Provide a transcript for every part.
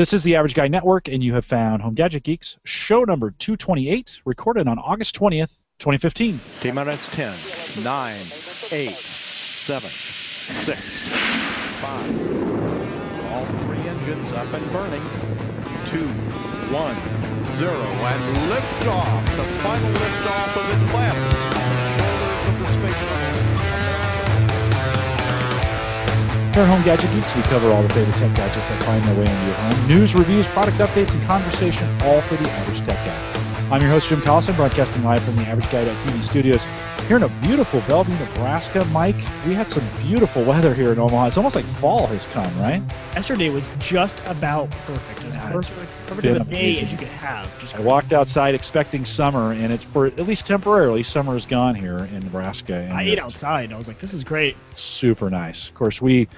This is the Average Guy Network, and you have found Home Gadget Geeks, show number 228, recorded on August 20th, 2015. T minus 10, 9, 8, 7, 6, 5. All three engines up and burning. 2, 1, 0, and lift off. The final lift off of Atlantis Here at Home Gadget Geeks, we cover all the favorite tech gadgets that find their way into your home. News, reviews, product updates, and conversation, all for the average tech guy. I'm your host, Jim Collison, broadcasting live from the Average Guy.tv studios here in a beautiful Bellevue, Nebraska. Mike, we had some beautiful weather here in Omaha. It's almost like fall has come, right? Yesterday was just about perfect. As Yeah, perfect, perfect of a day amazing. as you could have. Just I walked outside expecting summer, and it's for at least temporarily, summer is gone here in Nebraska. I ate outside. and I was like, this is great. super nice. Of course, we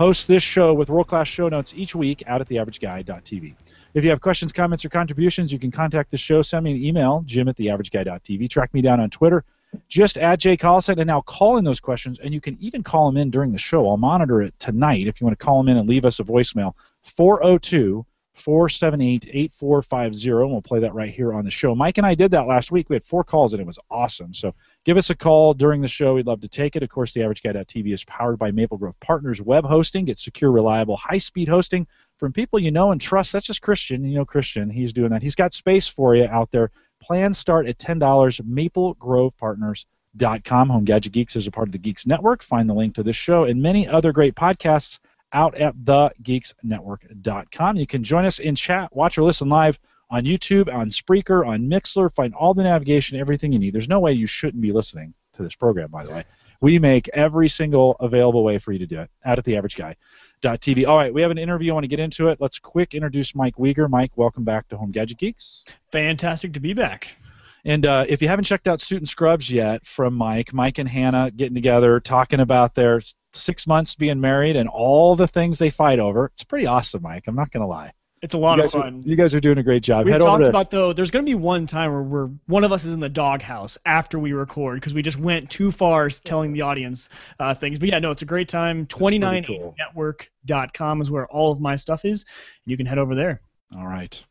post this show with world class show notes each week out at theaverageguy.tv. If you have questions, comments, or contributions, you can contact the show. Send me an email, jim at theaverageguy.tv. Track me down on Twitter. Just add Jay Collison and now call in those questions, and you can even call them in during the show. I'll monitor it tonight if you want to call them in and leave us a voicemail. 402 478 8450, and we'll play that right here on the show. Mike and I did that last week. We had four calls, and it was awesome. So give us a call during the show. We'd love to take it. Of course, the Average Guy.tv is powered by Maple Grove Partners Web Hosting. Get secure, reliable, high speed hosting from people you know and trust. That's just Christian. You know Christian. He's doing that. He's got space for you out there. Plans start at $10. MapleGrovePartners.com. Home Gadget Geeks is a part of the Geeks Network. Find the link to this show and many other great podcasts out at thegeeksnetwork.com. You can join us in chat, watch or listen live on YouTube, on Spreaker, on Mixlr. Find all the navigation, everything you need. There's no way you shouldn't be listening to this program, by the way. We make every single available way for you to do it out at theaverageguy.tv. All right, we have an interview. I want to get into it. Let's quick introduce Mike Wieger. Mike, welcome back to Home Gadget Geeks. Fantastic to be back. And uh, if you haven't checked out Suit and Scrubs yet from Mike, Mike and Hannah getting together, talking about their six months being married and all the things they fight over, it's pretty awesome, Mike. I'm not going to lie. It's a lot of guys Are, fun. you guys are doing a great job. we talked to, about though. There's going to be one time where we're one of us is in the doghouse after we record because we just went too far telling the audience uh, things. But yeah, no, it's a great time. pretty 29network.com is where all of my stuff is. You can head over there. All right.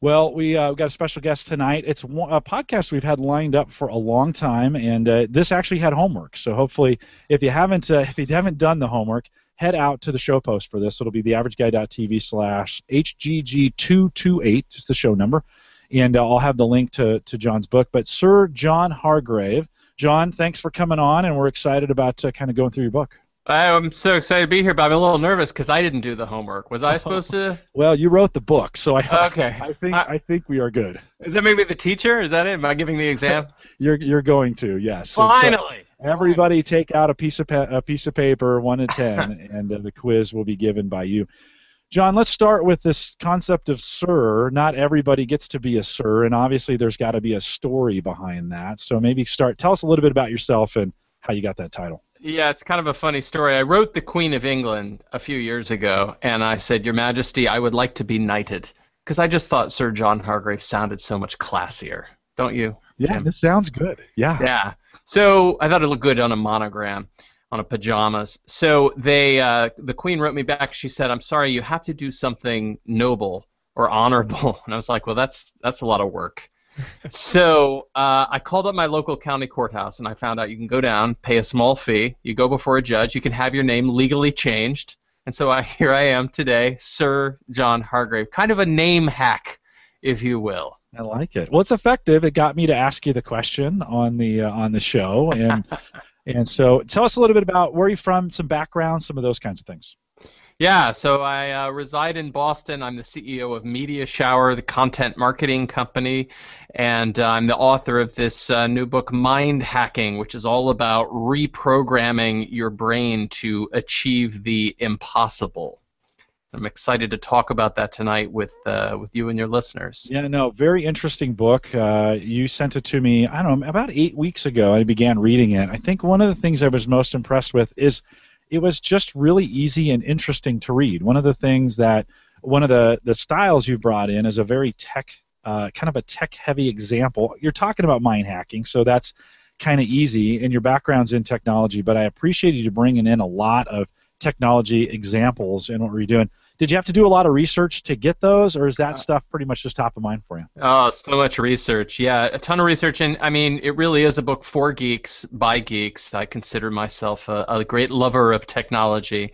Well, we uh, got a special guest tonight. It's a podcast we've had lined up for a long time, and uh, this actually had homework. So hopefully, if you haven't uh, if you haven't done the homework, head out to the show post for this. It'll be theaverageguy.tv slash hgg228, just the show number, and uh, I'll have the link to to John's book. But Sir John Hargrave, John, thanks for coming on, and we're excited about uh, kind of going through your book. I'm so excited to be here, but I'm a little nervous because I didn't do the homework. Was I supposed to? Well, you wrote the book, so I Okay. I think I- I think we are good. Is that maybe the teacher? Is that it? Am I giving the exam? You're you're going to yes. Finally. everybody take out a piece of pa- a piece of paper, one to ten, and uh, the quiz will be given by you. John, let's start with this concept of sir. Not everybody gets to be a sir, and obviously there's got to be a story behind that. So maybe start. Tell us a little bit about yourself and how you got that title. Yeah, it's kind of a funny story. I wrote the Queen of England a few years ago, and I said, Your Majesty, I would like to be knighted. Because I just thought Sir John Hargrave sounded so much classier. Don't you? Yeah, Jim? this sounds good. Yeah. Yeah. So I thought it looked good on a monogram, on a pajamas. So they, uh, the Queen wrote me back. She said, "I'm sorry, you have to do something noble or honorable." And I was like, "Well, that's that's a lot of work." So uh, I called up my local county courthouse, and I found out you can go down, pay a small fee, you go before a judge, you can have your name legally changed. And so I, here I am today, Sir John Hargrave, kind of a name hack, if you will. I like it. Well, it's effective. It got me to ask you the question on the uh, on the show, and and so tell us a little bit about where you're from, some background, some of those kinds of things. Yeah, so I uh, reside in Boston. I'm the CEO of Media Shower, the content marketing company, and uh, I'm the author of this uh, new book, Mind Hacking, which is all about reprogramming your brain to achieve the impossible. I'm excited to talk about that tonight with uh, with you and your listeners. Yeah, no, very interesting book. Uh, you sent it to me, I don't know, about eight weeks ago. I began reading it. I think one of the things I was most impressed with is it was just really easy and interesting to read. One of the things that one of the the styles you brought in is a very tech, uh, kind of a tech-heavy example. You're talking about mind hacking, so that's kind of easy, and your background's in technology. But I appreciated you bringing in a lot of technology examples in what we're doing. Did you have to do a lot of research to get those, or is that Uh, stuff pretty much just top of mind for you? Oh, so much research. Yeah, a ton of research. And I mean, it really is a book for geeks, by geeks. I consider myself a, a great lover of technology.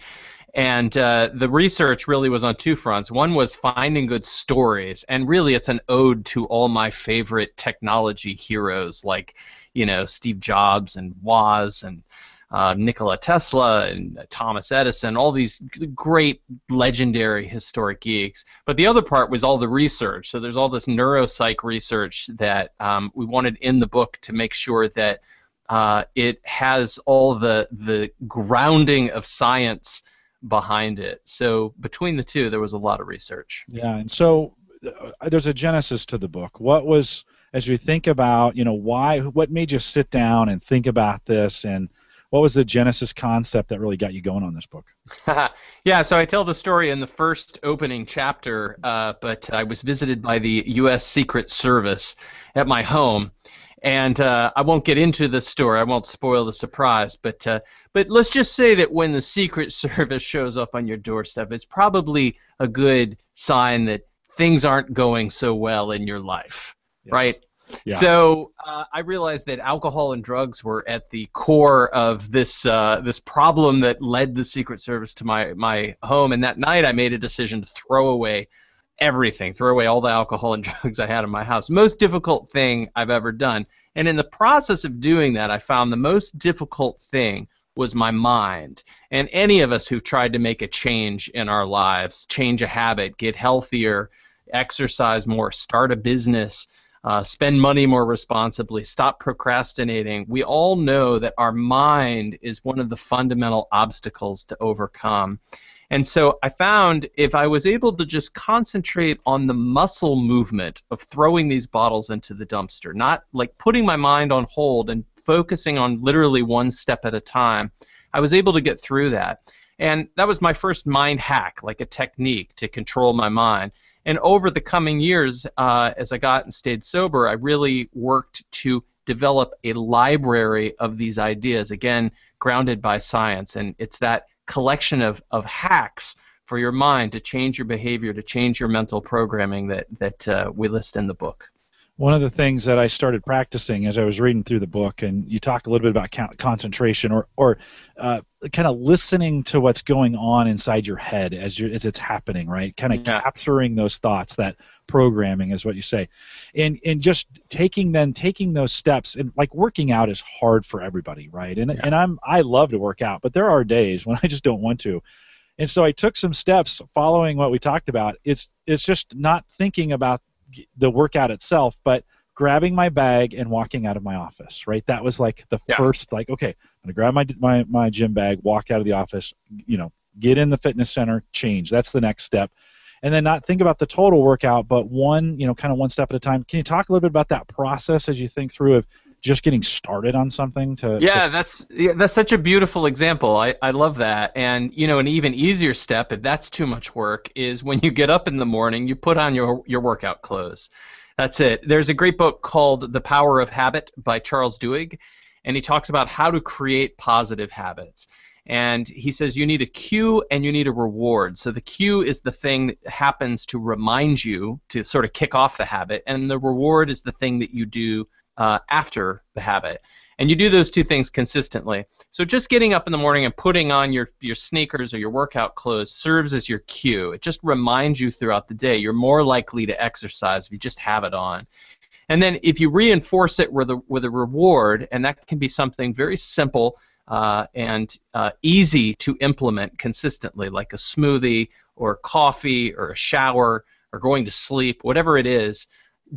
And uh, the research really was on two fronts. One was finding good stories, and really it's an ode to all my favorite technology heroes like, you know, Steve Jobs and Woz and uh, Nikola Tesla and Thomas Edison, all these great legendary historic geeks. But the other part was all the research. So there's all this neuropsych research that um, we wanted in the book to make sure that uh, it has all the the grounding of science behind it. So between the two, there was a lot of research. Yeah, and so uh, there's a genesis to the book. What was as we think about, you know, why what made you sit down and think about this and what was the genesis concept that really got you going on this book? yeah, so I tell the story in the first opening chapter, uh, but I was visited by the U.S. Secret Service at my home. And uh, I won't get into the story. I won't spoil the surprise. But uh, but let's just say that when the Secret Service shows up on your doorstep, it's probably a good sign that things aren't going so well in your life, Yeah. right? Yeah. So uh, I realized that alcohol and drugs were at the core of this uh, this problem that led the Secret Service to my my home. And that night, I made a decision to throw away everything, throw away all the alcohol and drugs I had in my house. Most difficult thing I've ever done. And in the process of doing that, I found the most difficult thing was my mind. And any of us who've tried to make a change in our lives, change a habit, get healthier, exercise more, start a business, uh, spend money more responsibly, stop procrastinating. We all know that our mind is one of the fundamental obstacles to overcome. And so I found if I was able to just concentrate on the muscle movement of throwing these bottles into the dumpster, not like putting my mind on hold and focusing on literally one step at a time, I was able to get through that. And that was my first mind hack, like a technique to control my mind. And over the coming years, uh, as I got and stayed sober, I really worked to develop a library of these ideas, again, grounded by science. And it's that collection of, of hacks for your mind to change your behavior, to change your mental programming that, that uh, we list in the book. One of the things that I started practicing as I was reading through the book, and you talk a little bit about concentration or, or uh, kind of listening to what's going on inside your head as, you as it's happening, right? Kind of Yeah. capturing those thoughts, that programming is what you say, and and just taking then taking those steps and like working out is hard for everybody, right? And Yeah. and I'm I love to work out, but there are days when I just don't want to. And so I took some steps following what we talked about. It's it's just not thinking about the workout itself, but grabbing my bag and walking out of my office. Right, that was like the Yeah. first like okay, I'm gonna grab my my my gym bag, walk out of the office, you know, get in the fitness center, change. That's the next step. And then not think about the total workout, but one, you know, kind of one step at a time. Can you talk a little bit about that process as you think through of just getting started on something to Yeah, that's yeah, that's such a beautiful example. I, I love that. And you know, an even easier step, if that's too much work, is when you get up in the morning, you put on your your workout clothes. That's it. There's a great book called The Power of Habit by Charles Duhigg, and he talks about how to create positive habits. And he says you need a cue and you need a reward. So the cue is the thing that happens to remind you to sort of kick off the habit, and the reward is the thing that you do uh, after the habit. And you do those two things consistently. So just getting up in the morning and putting on your, your sneakers or your workout clothes serves as your cue. It just reminds you throughout the day. You're more likely to exercise if you just have it on. And then if you reinforce it with a, with a reward, and that can be something very simple uh, and uh, easy to implement consistently, like a smoothie or coffee or a shower or going to sleep, whatever it is,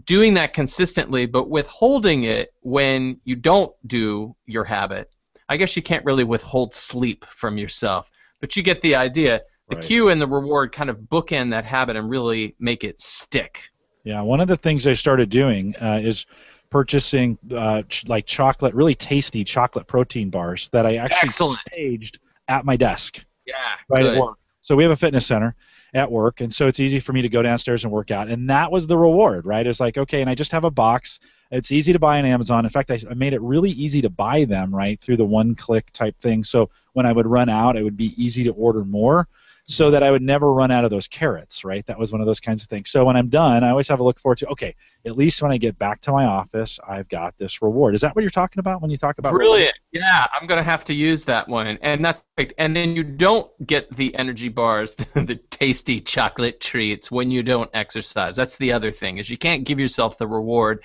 doing that consistently, but withholding it when you don't do your habit. I guess you can't really withhold sleep from yourself, but you get the idea. The Right. cue and the reward kind of bookend that habit and really make it stick. Yeah, one of the things I started doing uh, is purchasing uh, ch- like chocolate, really tasty chocolate protein bars that I actually Excellent. staged at my desk Yeah, right good. at work. So we have a fitness center at work, and so it's easy for me to go downstairs and work out. And that was the reward, right? It's like okay, and I just have a box. It's easy to buy on Amazon. In fact, I, made it really easy to buy them right through the one-click type thing. So when I would run out, it would be easy to order more. So that I would never run out of those carrots, right? That was one of those kinds of things. So when I'm done, I always have a look forward to, okay, at least when I get back to my office, I've got this reward. Is that what you're talking about when you talk about Brilliant. Yeah, I'm going to have to use that one. And that's great. And then you don't get the energy bars, the, the tasty chocolate treats when you don't exercise. That's the other thing is you can't give yourself the reward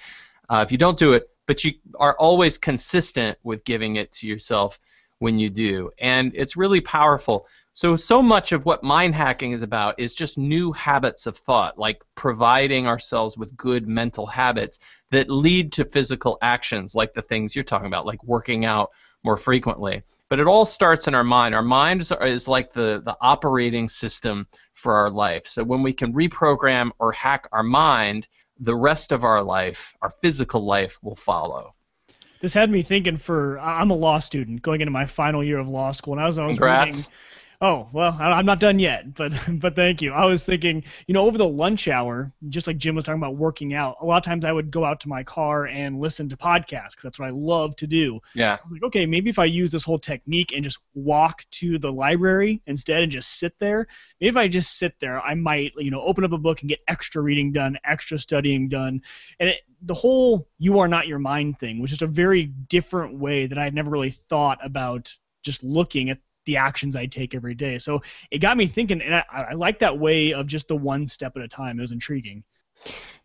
uh, if you don't do it, but you are always consistent with giving it to yourself when you do. And it's really powerful. So, so much of what mind hacking is about is just new habits of thought, like providing ourselves with good mental habits that lead to physical actions, like the things you're talking about, like working out more frequently. But it all starts in our mind. Our mind is like the, the operating system for our life. So, when we can reprogram or hack our mind, the rest of our life, our physical life, will follow this had me thinking for I'm a law student going into my final year of law school, and I was, I was reading Oh well, I'm not done yet, but but thank you. I was thinking, you know, over the lunch hour, just like Jim was talking about working out. A lot of times I would go out to my car and listen to podcasts because that's what I love to do. Yeah. I was like, okay, maybe if I use this whole technique and just walk to the library instead and just sit there, maybe if I just sit there, I might, you know, open up a book and get extra reading done, extra studying done, and it, the whole "you are not your mind" thing was just a very different way that I had never really thought about just looking at the actions I take every day. So it got me thinking, and I, I like that way of just the one step at a time. It was intriguing.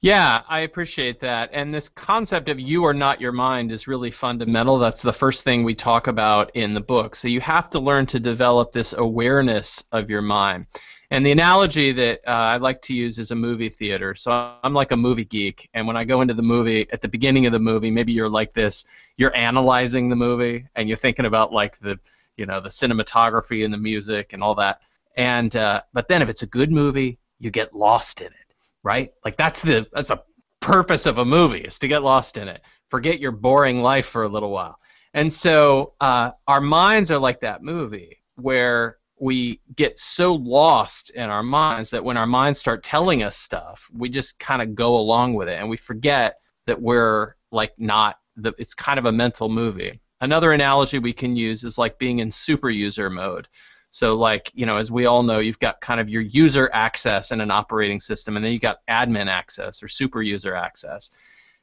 Yeah, I appreciate that. And this concept of you are not your mind is really fundamental. That's the first thing we talk about in the book. So you have to learn to develop this awareness of your mind. And the analogy that uh, I like to use is a movie theater. So I'm like a movie geek, and when I go into the movie, at the beginning of the movie, maybe you're like this, you're analyzing the movie, and you're thinking about like the you know the cinematography and the music and all that. And uh, but then if it's a good movie, you get lost in it, right? Like that's the that's the purpose of a movie is to get lost in it. Forget your boring life for a little while. And so uh, our minds are like that movie where we get so lost in our minds that when our minds start telling us stuff, we just kind of go along with it and we forget that we're like not the it's kind of a mental movie. Another analogy we can use is like being in super user mode. So, like, you know, as we all know, you've got kind of your user access in an operating system, and then you've got admin access or super user access.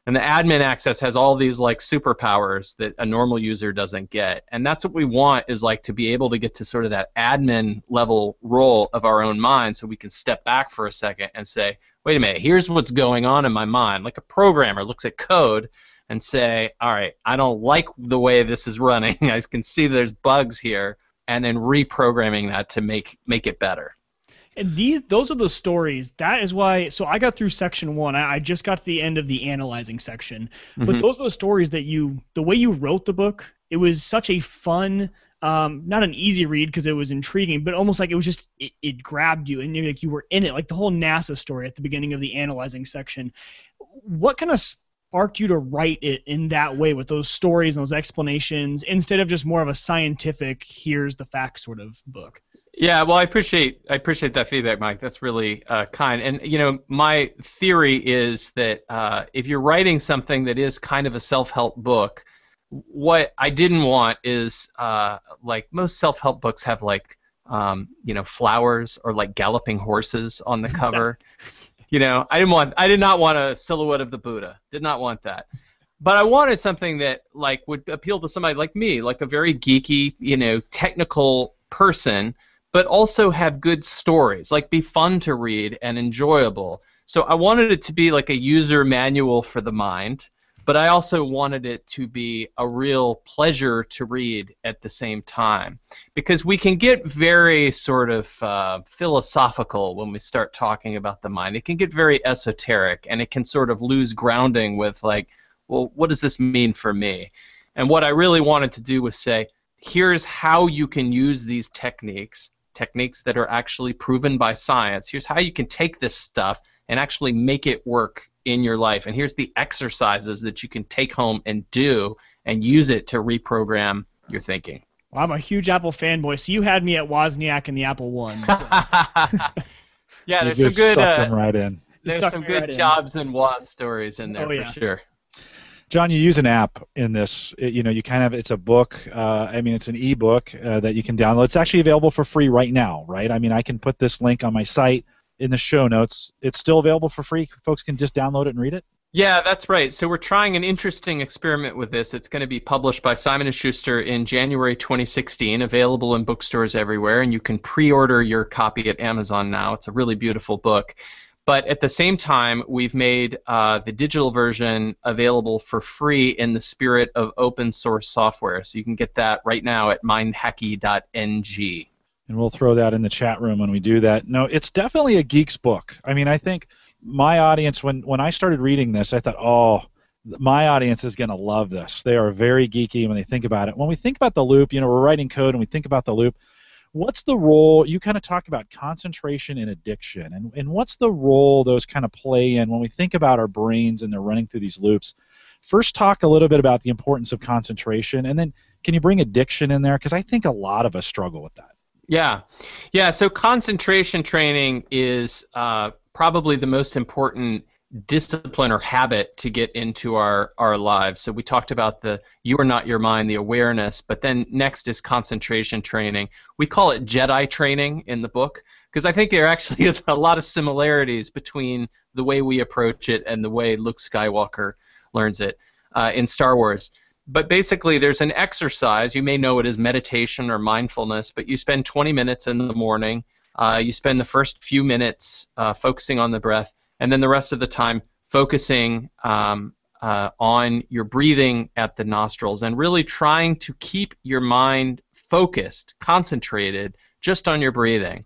And the admin access has all these like superpowers that a normal user doesn't get. And that's what we want is like to be able to get to sort of that admin level role of our own mind so we can step back for a second and say, wait a minute, here's what's going on in my mind. Like a programmer looks at code and say, all right, I don't like the way this is running. I can see there's bugs here, and then reprogramming that to make make it better. And these, those are the stories. That is why. So I got through section one. I, I just got to the end of the analyzing section. But Mhm. those are the stories that you, the way you wrote the book, it was such a fun, um, not an easy read because it was intriguing, but almost like it was just it, it grabbed you and you like you were in it. Like the whole NASA story at the beginning of the analyzing section. What kind of sparked you to write it in that way with those stories and those explanations instead of just more of a scientific here's the facts sort of book? Yeah, well, I appreciate I appreciate that feedback, Mike. That's really uh, kind. And you know, my theory is that uh, if you're writing something that is kind of a self-help book, what I didn't want is uh, like most self-help books have like um, you know flowers or like galloping horses on the cover. You know, I didn't want I did not want a silhouette of the Buddha. Did not want that. But I wanted something that like would appeal to somebody like me, like a very geeky, you know, technical person but also have good stories, like be fun to read and enjoyable. So I wanted it to be like a user manual for the mind, but I also wanted it to be a real pleasure to read at the same time. Because we can get very sort of uh, philosophical when we start talking about the mind. It can get very esoteric and it can sort of lose grounding with, like, well, what does this mean for me? And what I really wanted to do was say, here's how you can use these techniques techniques that are actually proven by science. Here's how you can take this stuff and actually make it work in your life. And here's the exercises that you can take home and do and use it to reprogram your thinking. Well, I'm a huge Apple fanboy, so you had me at Wozniak and the Apple One. So. yeah, You there's some good sucked uh, right in. there's some good right in. jobs and Woz stories in there Oh, for yeah. sure. John, you use an app in this. It, you know, you kind of it's a book. Uh, I mean, it's an ebook uh, that you can download. It's actually available for free right now, right? I mean, I can put this link on my site in the show notes. It's still available for free. Folks can just download it and read it. Yeah, that's right. So we're trying an interesting experiment with this. It's going to be published by Simon & Schuster in January 2016, available in bookstores everywhere, and you can pre-order your copy at Amazon now. It's a really beautiful book. But at the same time, we've made uh, the digital version available for free in the spirit of open source software. So you can get that right now at mindhacki.ng. And we'll throw that in the chat room when we do that. No, it's definitely a geek's book. I mean, I think – my audience when when I started reading this, I thought, oh, my audience is going to love this. They are very geeky when they think about it. When we think about the loop, you know, we're writing code and we think about the loop. What's the role? You kind of talk about concentration and addiction, and, and what's the role those kind of play in when we think about our brains and they're running through these loops? First, talk a little bit about the importance of concentration, and then can you bring addiction in there? Because I think a lot of us struggle with that. Yeah, yeah. So concentration training is uh, probably the most important discipline or habit to get into our, our lives. So we talked about the you are not your mind, the awareness, but then next is concentration training. We call it Jedi training in the book because I think there actually is a lot of similarities between the way we approach it and the way Luke Skywalker learns it uh, in Star Wars. But basically, there's an exercise. You may know it as meditation or mindfulness, but you spend 20 minutes in the morning uh, you spend the first few minutes uh, focusing on the breath, and then the rest of the time focusing um, uh, on your breathing at the nostrils and really trying to keep your mind focused, concentrated just on your breathing.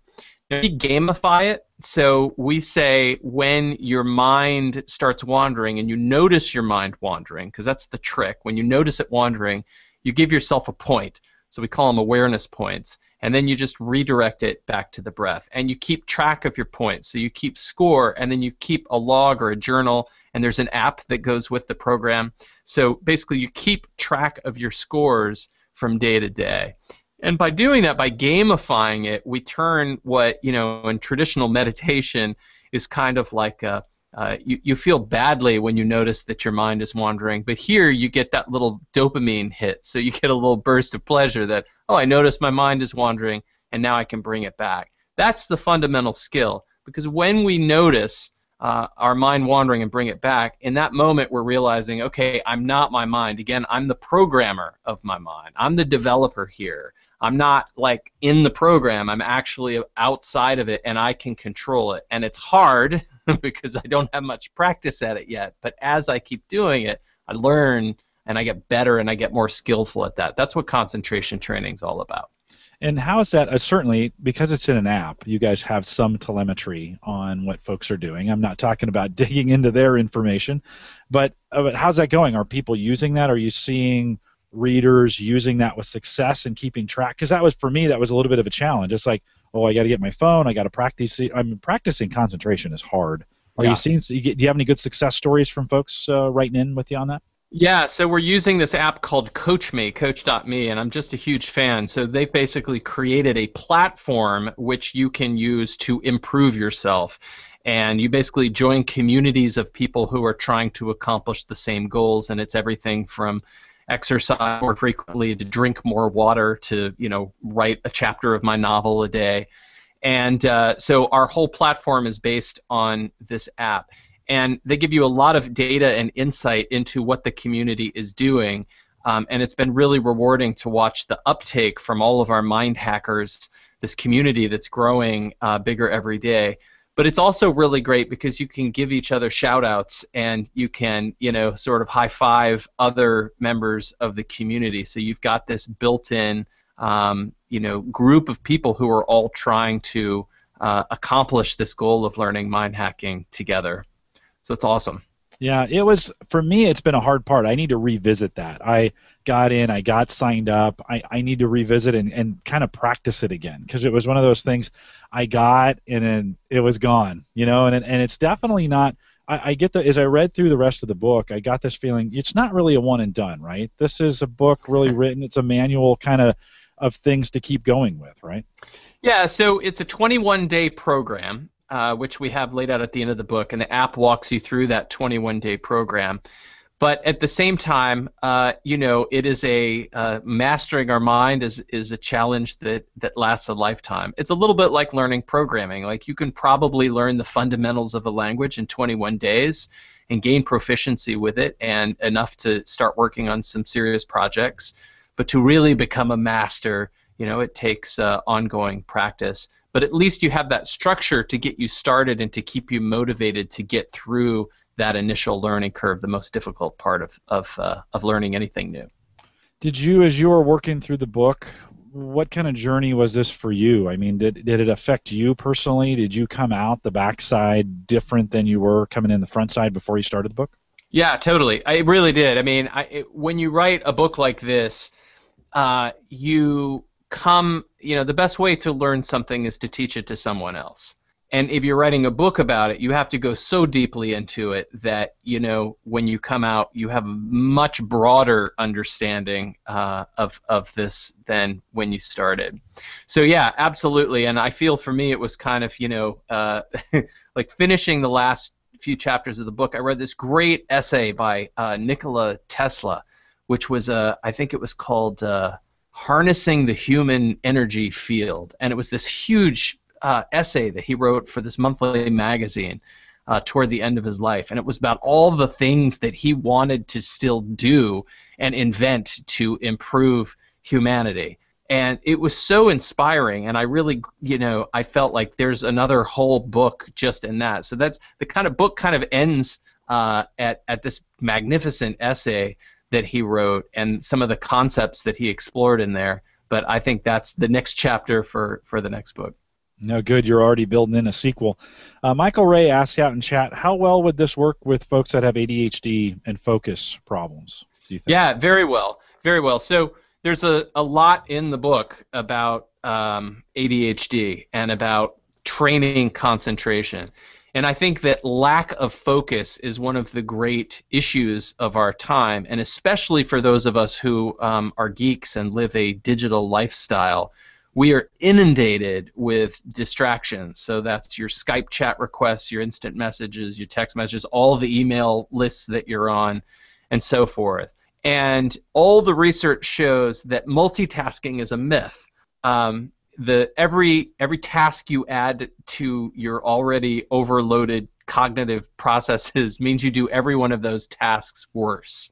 Now, we gamify it, so we say when your mind starts wandering and you notice your mind wandering, because that's the trick. When you notice it wandering, you give yourself a point. So we call them awareness points. And then you just redirect it back to the breath. And you keep track of your points. So you keep score and then you keep a log or a journal. And there's an app that goes with the program. So basically you keep track of your scores from day to day. And by doing that by gamifying it we turn what you know in traditional meditation is kind of like a uh, you, you feel badly when you notice that your mind is wandering, but here you get that little dopamine hit. So you get a little burst of pleasure that, oh, I noticed my mind is wandering, and now I can bring it back. That's the fundamental skill, because when we notice uh, our mind wandering and bring it back, in that moment we're realizing, okay, I'm not my mind. Again, I'm the programmer of my mind. I'm the developer here. I'm not like in the program. I'm actually outside of it and I can control it. And it's hard because I don't have much practice at it yet. But as I keep doing it, I learn and I get better and I get more skillful at that. That's what concentration training is all about. And how is that? Uh, certainly, because it's in an app, you guys have some telemetry on what folks are doing. I'm not talking about digging into their information, but, uh, but how's that going? Are people using that? Are you seeing readers using that with success and keeping track because that was for me that was a little bit of a challenge it's like oh i got to get my phone i got to practice i mean practicing concentration is hard are yeah. you seeing do you have any good success stories from folks uh, writing in with you on that yeah, so we're using this app called CoachMe, Coach.me, and I'm just a huge fan. So they've basically created a platform which you can use to improve yourself. And you basically join communities of people who are trying to accomplish the same goals, and it's everything from exercise more frequently, to drink more water, to you know write a chapter of my novel a day, and uh, so our whole platform is based on this app, and they give you a lot of data and insight into what the community is doing. Um, and it's been really rewarding to watch the uptake from all of our mind hackers, this community that's growing uh, bigger every day. But it's also really great because you can give each other shout outs and you can you know sort of high five other members of the community. So you've got this built-in um, you know group of people who are all trying to uh, accomplish this goal of learning mind hacking together so it's awesome yeah it was for me it's been a hard part i need to revisit that i got in, I got signed up. I, I need to revisit and, and kind of practice it again because it was one of those things I got and then it was gone, you know, and, and it's definitely not. I, I get the as I read through the rest of the book, I got this feeling it's not really a one and done, right? This is a book really written. It's a manual kind of of things to keep going with, right? Yeah, so it's a 21 day program, uh, which we have laid out at the end of the book, and the app walks you through that 21 day program. but at the same time, uh, you know, it is a uh, mastering our mind is is a challenge that that lasts a lifetime. It's a little bit like learning programming. Like you can probably learn the fundamentals of a language in 21 days and gain proficiency with it and enough to start working on some serious projects. But to really become a master, you know, it takes uh, ongoing practice. But at least you have that structure to get you started and to keep you motivated to get through that initial learning curve, the most difficult part of of uh, of learning anything new. Did you, as you were working through the book, what kind of journey was this for you? I mean, did did it affect you personally? Did you come out the backside different than you were coming in the front side before you started the book? Yeah, totally. I really did. I mean, I, it, when you write a book like this, uh, you come. You know, the best way to learn something is to teach it to someone else and if you're writing a book about it you have to go so deeply into it that you know when you come out you have a much broader understanding uh, of of this than when you started so yeah absolutely and i feel for me it was kind of you know uh, like finishing the last few chapters of the book i read this great essay by uh, nikola tesla which was a i think it was called uh, harnessing the human energy field and it was this huge uh, essay that he wrote for this monthly magazine uh, toward the end of his life, and it was about all the things that he wanted to still do and invent to improve humanity. And it was so inspiring, and I really, you know, I felt like there's another whole book just in that. So that's the kind of book kind of ends uh, at at this magnificent essay that he wrote and some of the concepts that he explored in there. But I think that's the next chapter for for the next book. No, good. You're already building in a sequel. Uh, Michael Ray asked out in chat, how well would this work with folks that have ADHD and focus problems? Do you think? Yeah, very well, very well. So there's a, a lot in the book about um, ADHD and about training concentration. And I think that lack of focus is one of the great issues of our time, and especially for those of us who um, are geeks and live a digital lifestyle we are inundated with distractions. So that's your Skype chat requests, your instant messages, your text messages, all the email lists that you're on, and so forth. And all the research shows that multitasking is a myth. Um, the every every task you add to your already overloaded cognitive processes means you do every one of those tasks worse.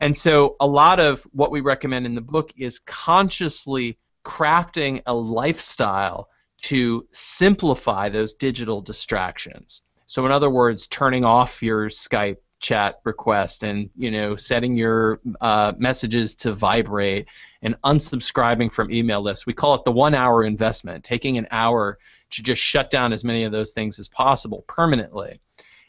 And so a lot of what we recommend in the book is consciously crafting a lifestyle to simplify those digital distractions. So, in other words, turning off your Skype chat request and you know setting your uh, messages to vibrate and unsubscribing from email lists. We call it the one-hour investment, taking an hour to just shut down as many of those things as possible permanently.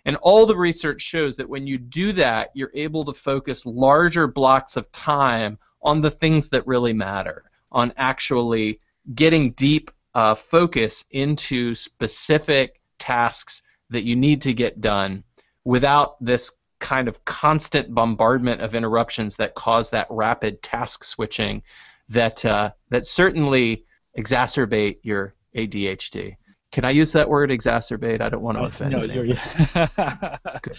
And all the research shows that when you do that, you're able to focus larger blocks of time on the things that really matter on actually getting deep uh, focus into specific tasks that you need to get done without this kind of constant bombardment of interruptions that cause that rapid task switching that uh, that certainly exacerbate your ADHD. Can I use that word exacerbate? I don't want to offend no, you're,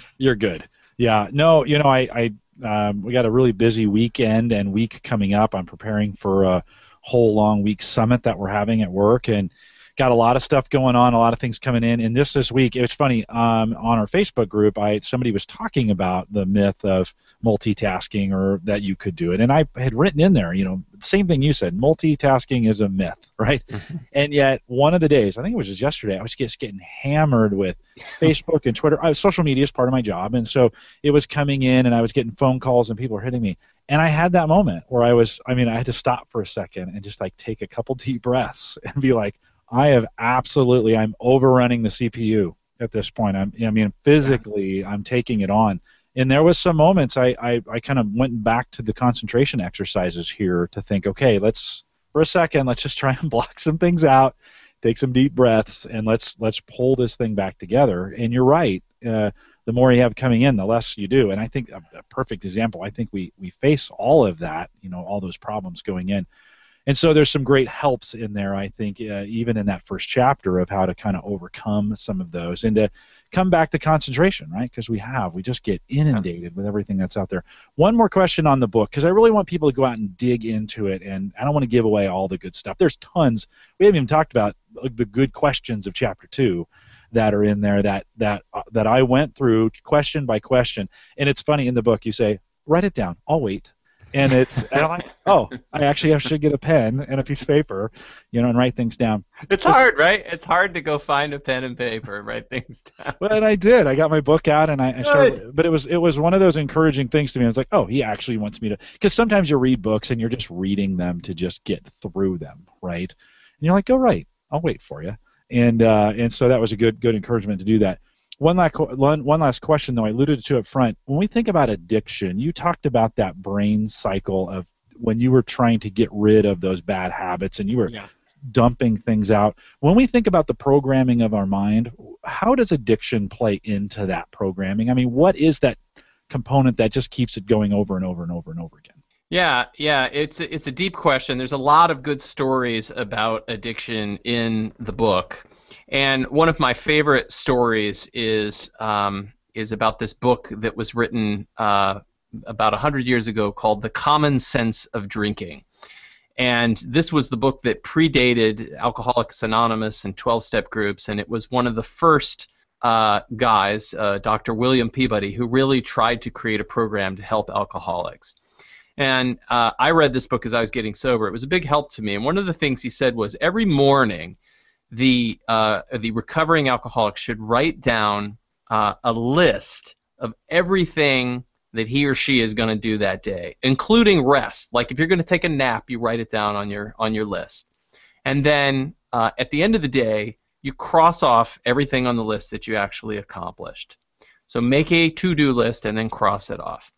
you're good. Yeah. No, you know, I, I um, we got a really busy weekend and week coming up. I'm preparing for a whole long week summit that we're having at work and got a lot of stuff going on, a lot of things coming in. And this this week, it was funny um, on our Facebook group. I somebody was talking about the myth of multitasking or that you could do it, and I had written in there, you know, same thing you said. Multitasking is a myth, right? Mm-hmm. And yet, one of the days, I think it was just yesterday, I was just getting hammered with Facebook and Twitter. I, social media is part of my job, and so it was coming in, and I was getting phone calls, and people were hitting me. And I had that moment where I was, I mean, I had to stop for a second and just like take a couple deep breaths and be like, I have absolutely, I'm overrunning the CPU at this point. I'm, I mean, physically, I'm taking it on. And there was some moments I, I, I kind of went back to the concentration exercises here to think, okay, let's for a second, let's just try and block some things out, take some deep breaths, and let's let's pull this thing back together. And you're right. Uh, the more you have coming in, the less you do. And I think a, a perfect example. I think we we face all of that. You know, all those problems going in and so there's some great helps in there, I think, uh, even in that first chapter of how to kind of overcome some of those and to come back to concentration, right? Because we have, we just get inundated with everything that's out there. One more question on the book, because I really want people to go out and dig into it, and I don't want to give away all the good stuff. There's tons. We haven't even talked about the good questions of chapter two that are in there that that uh, that I went through question by question. And it's funny in the book you say, write it down. I'll wait and it's and I'm like, oh, I actually have to get a pen and a piece of paper, you know, and write things down. It's hard, right? It's hard to go find a pen and paper and write things down. Well, and I did. I got my book out and I, I started, but it was it was one of those encouraging things to me. I was like, oh, he actually wants me to, because sometimes you read books and you're just reading them to just get through them, right? And you're like, go right, I'll wait for you, and uh, and so that was a good good encouragement to do that. One last, one, one last question, though. I alluded to it front. When we think about addiction, you talked about that brain cycle of when you were trying to get rid of those bad habits and you were yeah. dumping things out. When we think about the programming of our mind, how does addiction play into that programming? I mean, what is that component that just keeps it going over and over and over and over again? Yeah, yeah, it's it's a deep question. There's a lot of good stories about addiction in the book. And one of my favorite stories is um, is about this book that was written uh, about hundred years ago called "The Common Sense of Drinking." And this was the book that predated Alcoholics Anonymous and 12 step groups, and it was one of the first uh, guys, uh, Dr. William Peabody, who really tried to create a program to help alcoholics. And uh, I read this book as I was getting sober. It was a big help to me. And one of the things he said was every morning the uh, the recovering alcoholic should write down uh, a list of everything that he or she is going to do that day, including rest. Like if you're going to take a nap, you write it down on your on your list, and then uh, at the end of the day, you cross off everything on the list that you actually accomplished. So make a to-do list and then cross it off.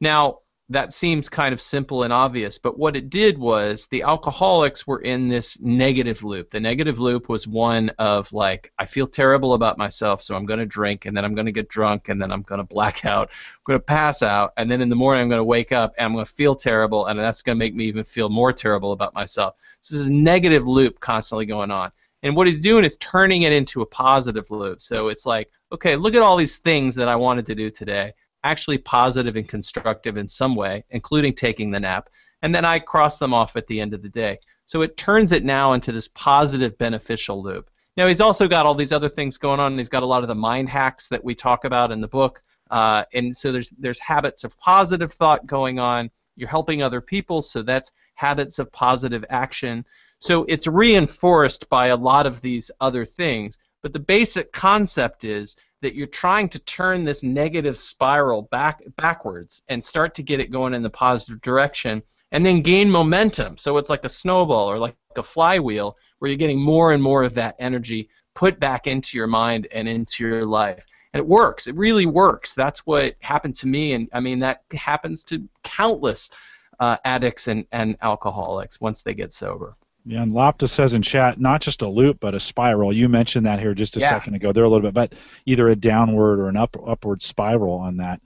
Now, that seems kind of simple and obvious, but what it did was the alcoholics were in this negative loop. The negative loop was one of like, I feel terrible about myself, so I'm going to drink, and then I'm going to get drunk, and then I'm going to black out, I'm going to pass out, and then in the morning I'm going to wake up and I'm going to feel terrible, and that's going to make me even feel more terrible about myself. So this is negative loop constantly going on. And what he's doing is turning it into a positive loop. So it's like, okay, look at all these things that I wanted to do today actually positive and constructive in some way, including taking the nap, and then I cross them off at the end of the day. So it turns it now into this positive, beneficial loop. Now he's also got all these other things going on. He's got a lot of the mind hacks that we talk about in the book, uh, and so there's there's habits of positive thought going on. You're helping other people, so that's habits of positive action. So it's reinforced by a lot of these other things. But the basic concept is that you're trying to turn this negative spiral back backwards and start to get it going in the positive direction and then gain momentum. So it's like a snowball or like a flywheel where you're getting more and more of that energy put back into your mind and into your life. And it works. It really works. That's what happened to me. And I mean, that happens to countless uh, addicts and, and alcoholics once they get sober. Yeah, and Lopta says in chat, not just a loop, but a spiral. You mentioned that here just a yeah. second ago. There are a little bit, but either a downward or an up upward spiral on that.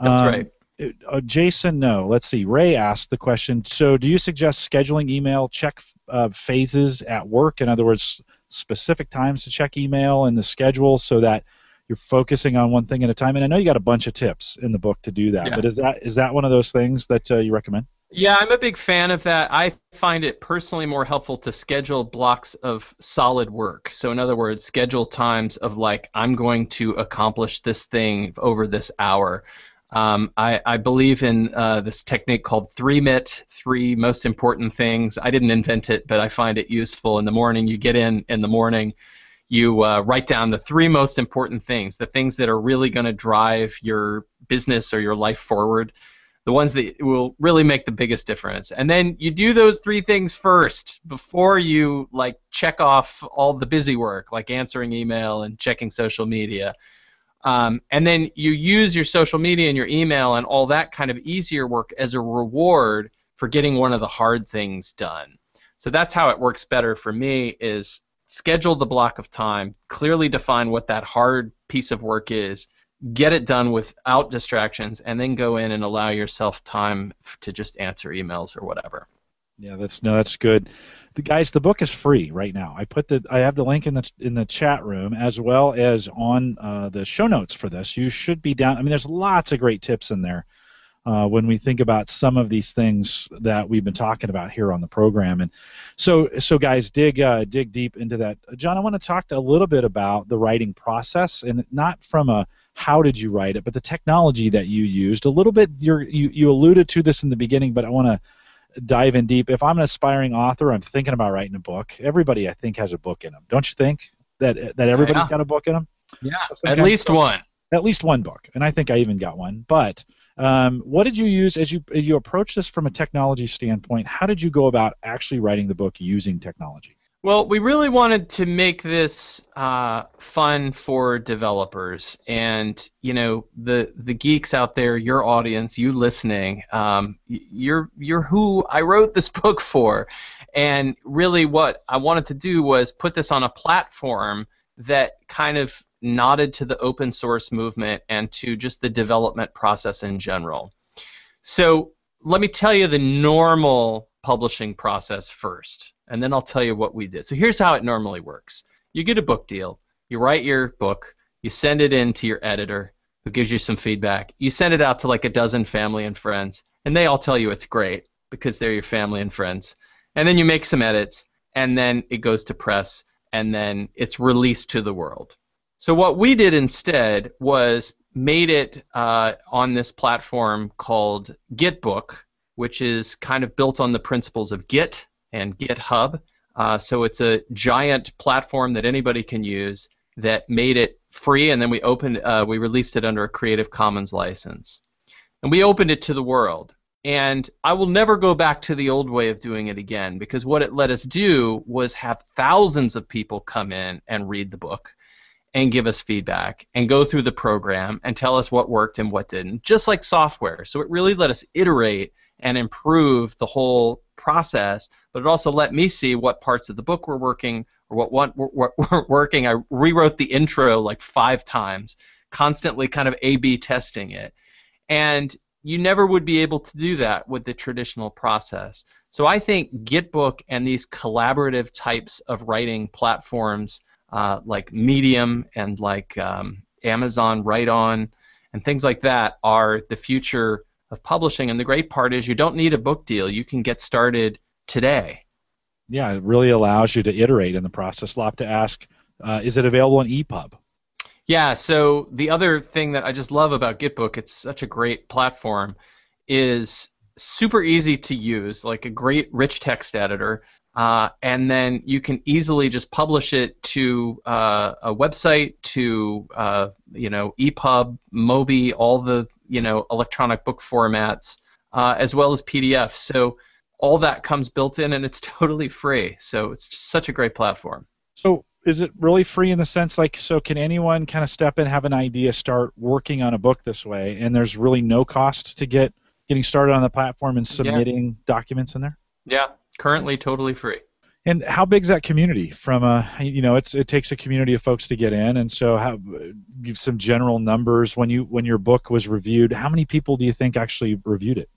That's um, right. Uh, Jason, no. Let's see. Ray asked the question. So, do you suggest scheduling email check uh, phases at work? In other words, specific times to check email and the schedule, so that you're focusing on one thing at a time. And I know you got a bunch of tips in the book to do that. Yeah. But is that is that one of those things that uh, you recommend? Yeah, I'm a big fan of that. I find it personally more helpful to schedule blocks of solid work. So, in other words, schedule times of like, I'm going to accomplish this thing over this hour. Um, I, I, believe in uh, this technique called 3MIT, three most important things. I didn't invent it, but I find it useful. In the morning, you get in in the morning, you uh, write down the three most important things, the things that are really going to drive your business or your life forward the ones that will really make the biggest difference. And then you do those three things first before you like check off all the busy work, like answering email and checking social media. Um, and then you use your social media and your email and all that kind of easier work as a reward for getting one of the hard things done. So that's how it works better for me is schedule the block of time, clearly define what that hard piece of work is, get it done without distractions, and then go in and allow yourself time to just answer emails or whatever. Yeah, that's no, that's good. The guys, the book is free right now. I put the I have the link in the in the chat room as well as on uh, the show notes for this. You should be down. I mean, there's lots of great tips in there uh, when we think about some of these things that we've been talking about here on the program. And so, so guys, dig uh, dig deep into that. John, I want to talk a little bit about the writing process, and not from a how did you write it, but the technology that you used. A little bit, you you alluded to this in the beginning, but I want to dive in deep. If I'm an aspiring author, I'm thinking about writing a book. Everybody, I think, has a book in them. Don't you think that that everybody's yeah. got a book in them? Yeah, at least one. At least one book, and I think I even got one. But um, what did you use as you as you approach this from a technology standpoint? How did you go about actually writing the book using technology? Well, we really wanted to make this uh, fun for developers, and you know the the geeks out there, your audience, you listening, um, you're you're who I wrote this book for, and really what I wanted to do was put this on a platform that kind of nodded to the open source movement and to just the development process in general. So let me tell you the normal publishing process first and then I'll tell you what we did. So here's how it normally works you get a book deal, you write your book, you send it in to your editor who gives you some feedback. You send it out to like a dozen family and friends, and they all tell you it's great because they're your family and friends. And then you make some edits, and then it goes to press, and then it's released to the world. So what we did instead was made it uh, on this platform called Gitbook, which is kind of built on the principles of Git and GitHub. Uh, so it's a giant platform that anybody can use that made it free, and then we opened, uh, we released it under a Creative Commons license, and we opened it to the world. And I will never go back to the old way of doing it again because what it let us do was have thousands of people come in and read the book and give us feedback and go through the program and tell us what worked and what didn't, just like software. So it really let us iterate and improve the whole process, but it also let me see what parts of the book were working or what, what, what weren't working. I rewrote the intro like five times, constantly kind of A-B testing it. And you never would be able to do that with the traditional process. So I think Gitbook and these collaborative types of writing platforms uh, like Medium and like um, Amazon Write On and things like that are the future of publishing. And the great part is you don't need a book deal. You can get started today. Yeah, it really allows you to iterate in the process. Lop to ask, uh, is it available on EPUB? Yeah, so the other thing that I just love about Gitbook, it's such a great platform, is super easy to use, like a great rich text editor. Uh, and then you can easily just publish it to uh, a website, to uh, you know EPUB, Mobi, all the you know electronic book formats, uh, as well as PDF. So all that comes built in, and it's totally free. So it's just such a great platform. So is it really free in the sense like so can anyone kind of step in, have an idea, start working on a book this way, and there's really no cost to get getting started on the platform and submitting yeah. documents in there? Yeah, currently totally free. And how big is that community? From a, you know, it's it takes a community of folks to get in, and so how, give some general numbers when you when your book was reviewed. How many people do you think actually reviewed it?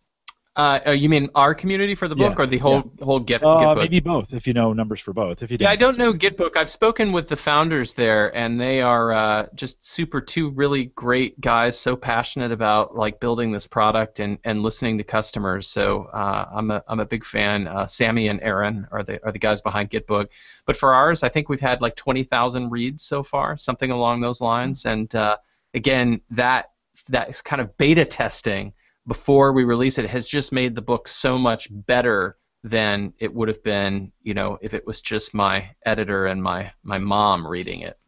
Uh, uh, you mean our community for the book, yeah, or the whole yeah. whole Git, uh, Gitbook? Maybe both, if you know numbers for both. If you yeah, I don't know Gitbook. I've spoken with the founders there, and they are uh, just super two really great guys, so passionate about like building this product and, and listening to customers. So uh, I'm a I'm a big fan. Uh, Sammy and Aaron are the are the guys behind Gitbook. But for ours, I think we've had like twenty thousand reads so far, something along those lines. And uh, again, that that is kind of beta testing before we release it has just made the book so much better than it would have been, you know, if it was just my editor and my my mom reading it.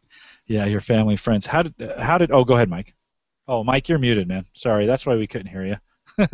Yeah, your family, friends. How did how did? Oh, go ahead, Mike. Oh, Mike, you're muted, man. Sorry, that's why we couldn't hear you.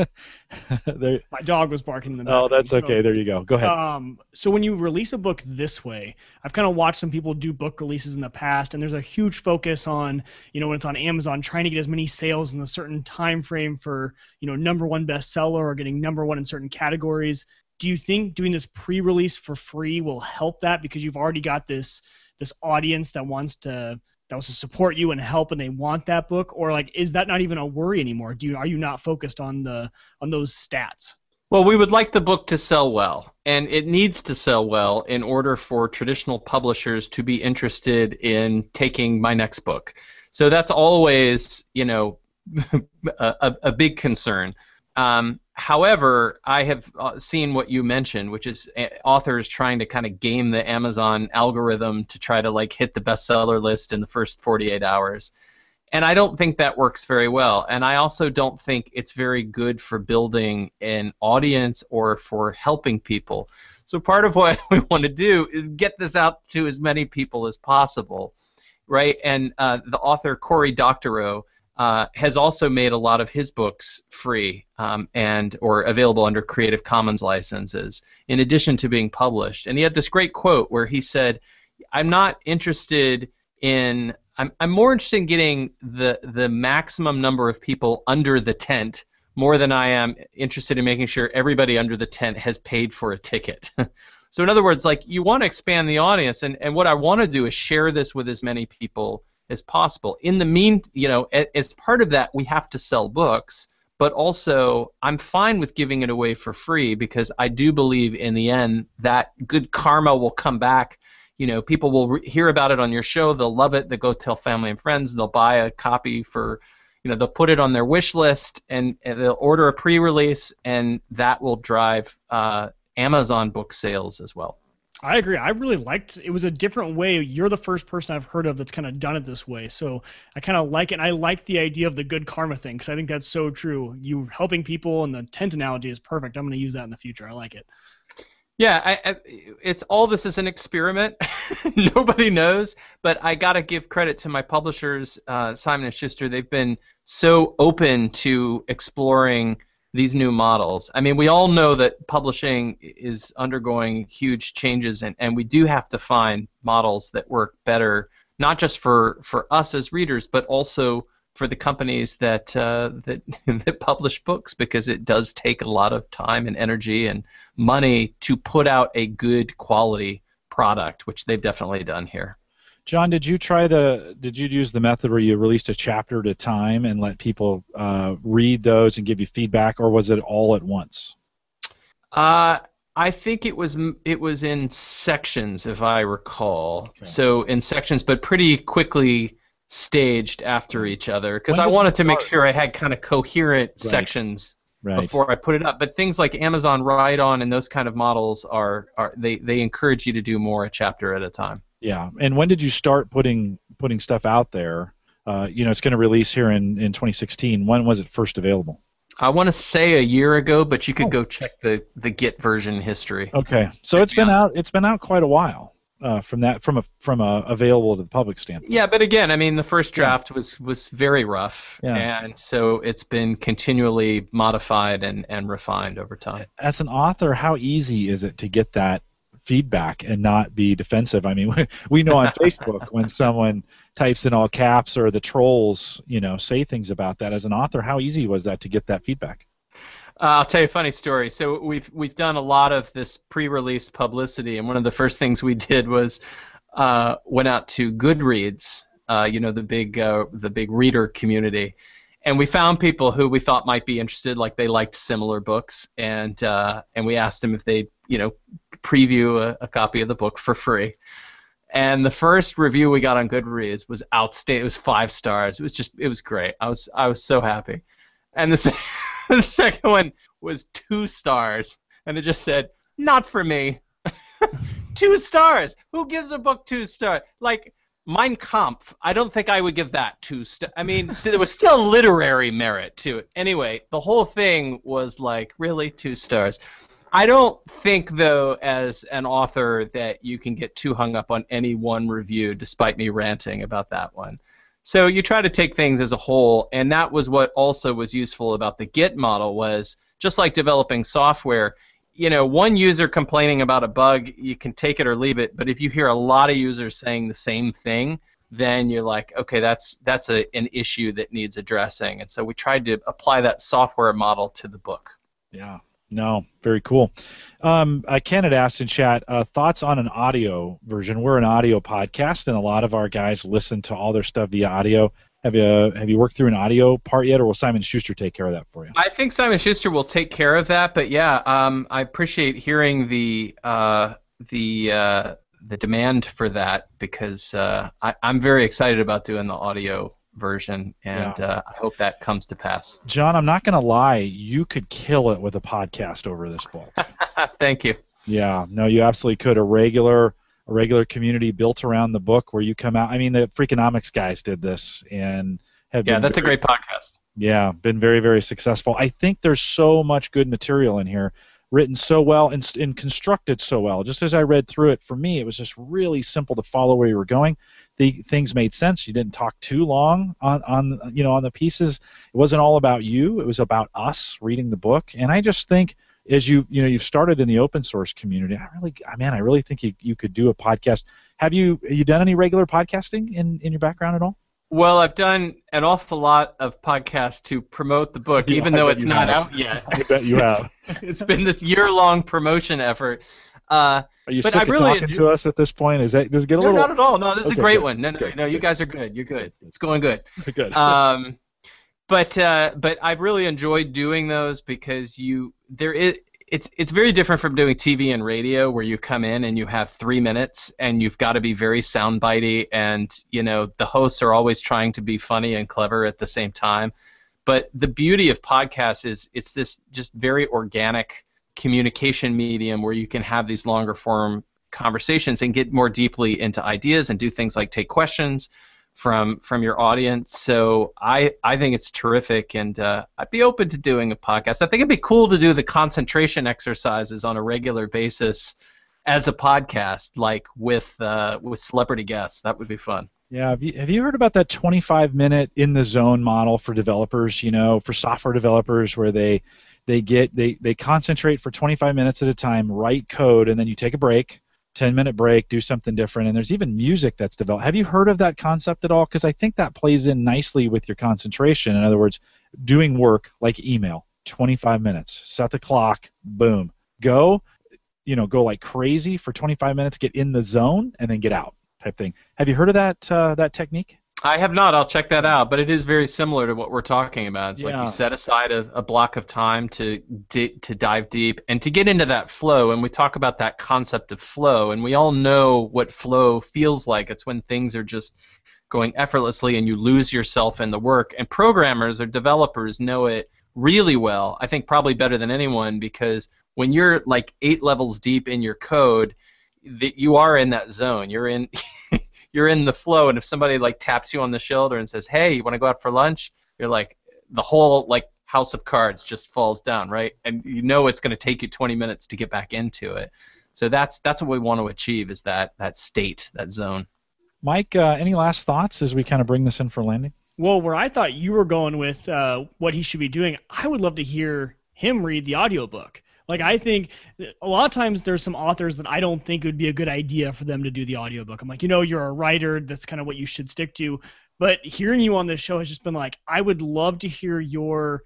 My dog was barking in the background. Oh, that's okay. There you go. Go ahead. Um, so when you release a book this way, I've kind of watched some people do book releases in the past, and there's a huge focus on, you know, when it's on Amazon, trying to get as many sales in a certain time frame for, you know, number one bestseller or getting number one in certain categories. Do you think doing this pre-release for free will help that because you've already got this this audience that wants to that wants to support you and help and they want that book or like is that not even a worry anymore do you are you not focused on the on those stats Well, we would like the book to sell well, and it needs to sell well in order for traditional publishers to be interested in taking my next book. So that's always, you know, a, a, big concern. Um, however, I have uh, seen what you mentioned, which is uh, authors trying to kind of game the Amazon algorithm to try to like hit the bestseller list in the first 48 hours. And I don't think that works very well. And I also don't think it's very good for building an audience or for helping people. So part of what we want to do is get this out to as many people as possible, right? And uh, the author Cory Doctorow uh, has also made a lot of his books free um, and or available under Creative Commons licenses, in addition to being published. And he had this great quote where he said, "I'm not interested in I'm, I'm more interested in getting the the maximum number of people under the tent more than I am interested in making sure everybody under the tent has paid for a ticket. so in other words, like you want to expand the audience, and, and what I want to do is share this with as many people as possible. In the mean, you know, as part of that, we have to sell books, but also I'm fine with giving it away for free because I do believe in the end that good karma will come back you know, people will re- hear about it on your show. They'll love it. They'll go tell family and friends. They'll buy a copy for, you know, they'll put it on their wish list and, and they'll order a pre-release, and that will drive uh, Amazon book sales as well. I agree. I really liked it. Was a different way. You're the first person I've heard of that's kind of done it this way. So I kind of like it. And I like the idea of the good karma thing because I think that's so true. You helping people and the tent analogy is perfect. I'm going to use that in the future. I like it. Yeah, I, I, it's all this is an experiment. Nobody knows, but I gotta give credit to my publishers, uh, Simon and Schuster. They've been so open to exploring these new models. I mean, we all know that publishing is undergoing huge changes, and, and we do have to find models that work better, not just for, for us as readers, but also for the companies that uh, that that publish books because it does take a lot of time and energy and money to put out a good quality product, which they've definitely done here. John, did you try the? Did you use the method where you released a chapter at a time and let people uh, read those and give you feedback, or was it all at once? Uh, I think it was it was in sections, if I recall. Okay. So in sections, but pretty quickly staged after each other because I wanted to make sure I had kind of coherent right. sections right. before I put it up. But things like Amazon Write On and those kind of models are, are they, they encourage you to do more a chapter at a time. Yeah. And when did you start putting putting stuff out there? Uh, you know, it's going to release here in, in 2016. When was it first available? I want to say a year ago, but you could oh. go check the, the Git version history. Okay, so it's been out. It's been out quite a while uh, from that from a from a available to the public standpoint. Yeah, but again, I mean, the first draft yeah. was was very rough, yeah. and so it's been continually modified and and refined over time. As an author, how easy is it to get that feedback and not be defensive? I mean, we we know on Facebook when someone types in all caps or the trolls, you know, say things about that. As an author, how easy was that to get that feedback? Uh, I'll tell you a funny story. So we've we've done a lot of this pre-release publicity, and one of the first things we did was uh, went out to Goodreads, uh, you know, the big uh, the big reader community, and we found people who we thought might be interested, like they liked similar books, and uh, and we asked them if they you know preview a, a copy of the book for free. And the first review we got on Goodreads was outstanding. It was five stars. It was just it was great. I was I was so happy. And the, the second one was two stars, and it just said, "Not for me." two stars. Who gives a book two stars? Like Mein Kampf. I don't think I would give that two stars. I mean, there was still literary merit to it. Anyway, the whole thing was like really two stars. I don't think, though, as an author, that you can get too hung up on any one review, despite me ranting about that one. So you try to take things as a whole, and that was what also was useful about the Git model was just like developing software. You know, one user complaining about a bug, you can take it or leave it. But if you hear a lot of users saying the same thing, then you're like, okay, that's that's a, an issue that needs addressing. And so we tried to apply that software model to the book. Yeah. No, very cool. Um, uh, Ken had asked in chat uh, thoughts on an audio version. We're an audio podcast, and a lot of our guys listen to all their stuff via audio. Have you have you worked through an audio part yet, or will Simon Schuster take care of that for you? I think Simon Schuster will take care of that, but yeah, um, I appreciate hearing the uh, the uh, the demand for that because uh, I, I'm very excited about doing the audio version, and Yeah. uh, I hope that comes to pass. John, I'm not going to lie. You could kill it with a podcast over this book. Thank you. yeah, no, you absolutely could. A regular a regular community built around the book where you come out. I mean, the Freakonomics guys did this and have Yeah, been that's a great podcast. Yeah, been very, very successful. I think there's so much good material in here, written so well and, and constructed so well. Just as I read through it, for me, it was just really simple to follow where you were going. The things made sense. You didn't talk too long on, on you know on the pieces. It wasn't all about you. It was about us reading the book. And I just think as you you know you've started in the open source community, I really, I man, I really think you, you could do a podcast. Have you you done any regular podcasting in, in your background at all? Well, I've done an awful lot of podcasts to promote the book, Yeah, even I though it's not have. out yet. I bet you have. it's been this year-long promotion effort. Uh, Are you But sick I of really talking to us at this point? Is that does it get a no, little not at all. No, this is Okay, a great good. one. No, no, Good, no. You good. guys are good. You're good. It's going good. good? um, but uh, but I've really enjoyed doing those because you there is it's it's very different from doing TV and radio where you come in and you have three minutes and you've got to be very soundbitey and you know the hosts are always trying to be funny and clever at the same time. But the beauty of podcasts is it's this just very organic communication medium where you can have these longer form conversations and get more deeply into ideas and do things like take questions from from your audience. So I I think it's terrific, and uh, I'd be open to doing a podcast. I think it'd be cool to do the concentration exercises on a regular basis as a podcast, like with uh, with celebrity guests. That would be fun. Yeah, have you, have you heard about that 25 minute in the zone model for developers, you know, for software developers where they they get they they concentrate for 25 minutes at a time, write code and then you take a break, 10 minute break, do something different and there's even music that's developed. Have you heard of that concept at all cuz I think that plays in nicely with your concentration. In other words, doing work like email, 25 minutes, set the clock, boom. Go, you know, go like crazy for 25 minutes, get in the zone and then get out type thing. Have you heard of that uh, that technique? I have not. I'll check that out. But it is very similar to what we're talking about. It's like you set aside a, a block of time to di- to dive deep and to get into that flow. And we talk about that concept of flow, and we all know what flow feels like. It's when things are just going effortlessly and you lose yourself in the work. And programmers or developers know it really well. I think probably better than anyone because when you're like eight levels deep in your code, that you are in that zone. You're in you're in the flow and if somebody like taps you on the shoulder and says hey you want to go out for lunch you're like the whole like house of cards just falls down right and you know it's going to take you 20 minutes to get back into it so that's that's what we want to achieve is that that state that zone Mike, uh, any last thoughts as we kind of bring this in for landing? Well, where I thought you were going with uh, what he should be doing, I would love to hear him read the audiobook. Like I think a lot of times there's some authors that I don't think it would be a good idea for them to do the audiobook. I'm like, you know, you're a writer, that's kind of what you should stick to. But hearing you on this show has just been like, I would love to hear your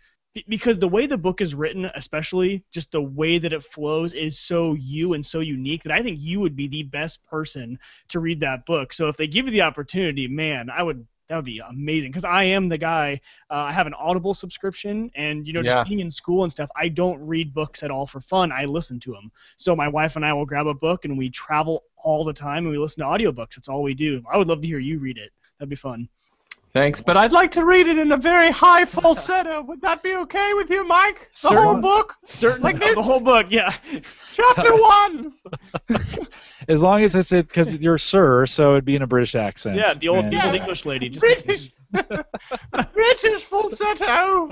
because the way the book is written, especially just the way that it flows, is so you and so unique that I think you would be the best person to read that book. So if they give you the opportunity, man, I would that would be amazing because I am the guy. Uh, I have an Audible subscription, and you know, Yeah. just being in school and stuff, I don't read books at all for fun. I listen to them. So my wife and I will grab a book, and we travel all the time, and we listen to audiobooks. That's all we do. I would love to hear you read it. That'd be fun. Thanks but i'd like to read it in a very high falsetto would that be okay with you mike the whole book Certainly, Like this? the whole book. Yeah. chapter one As long as it's it because you're sir, so it'd be in a British accent. Yeah, the old, And- the old English lady. Just british british falsetto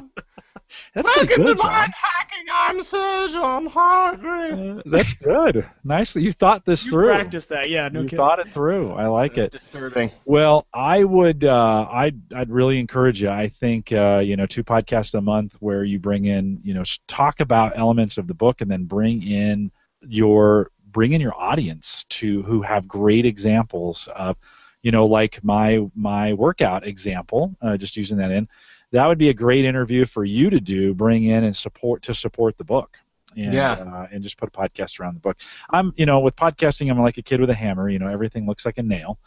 That's pretty welcome good, to my John. hacking i'm sir john hargrave Uh, That's good. Nicely, you thought this you through. practice that. Yeah. No you kidding. thought it through. I like It's it. disturbing Well, I would. Uh, I'd. I'd really encourage you. I think uh, you know two podcasts a month where you bring in you know talk about elements of the book and then bring in your bring in your audience to who have great examples of you know like my my workout example. Uh, just using that in. That would be a great interview for you to do. Bring in and support to support the book. And, Yeah. uh, and just put a podcast around the book. I'm, you know, with podcasting, I'm like a kid with a hammer. You know, everything looks like a nail.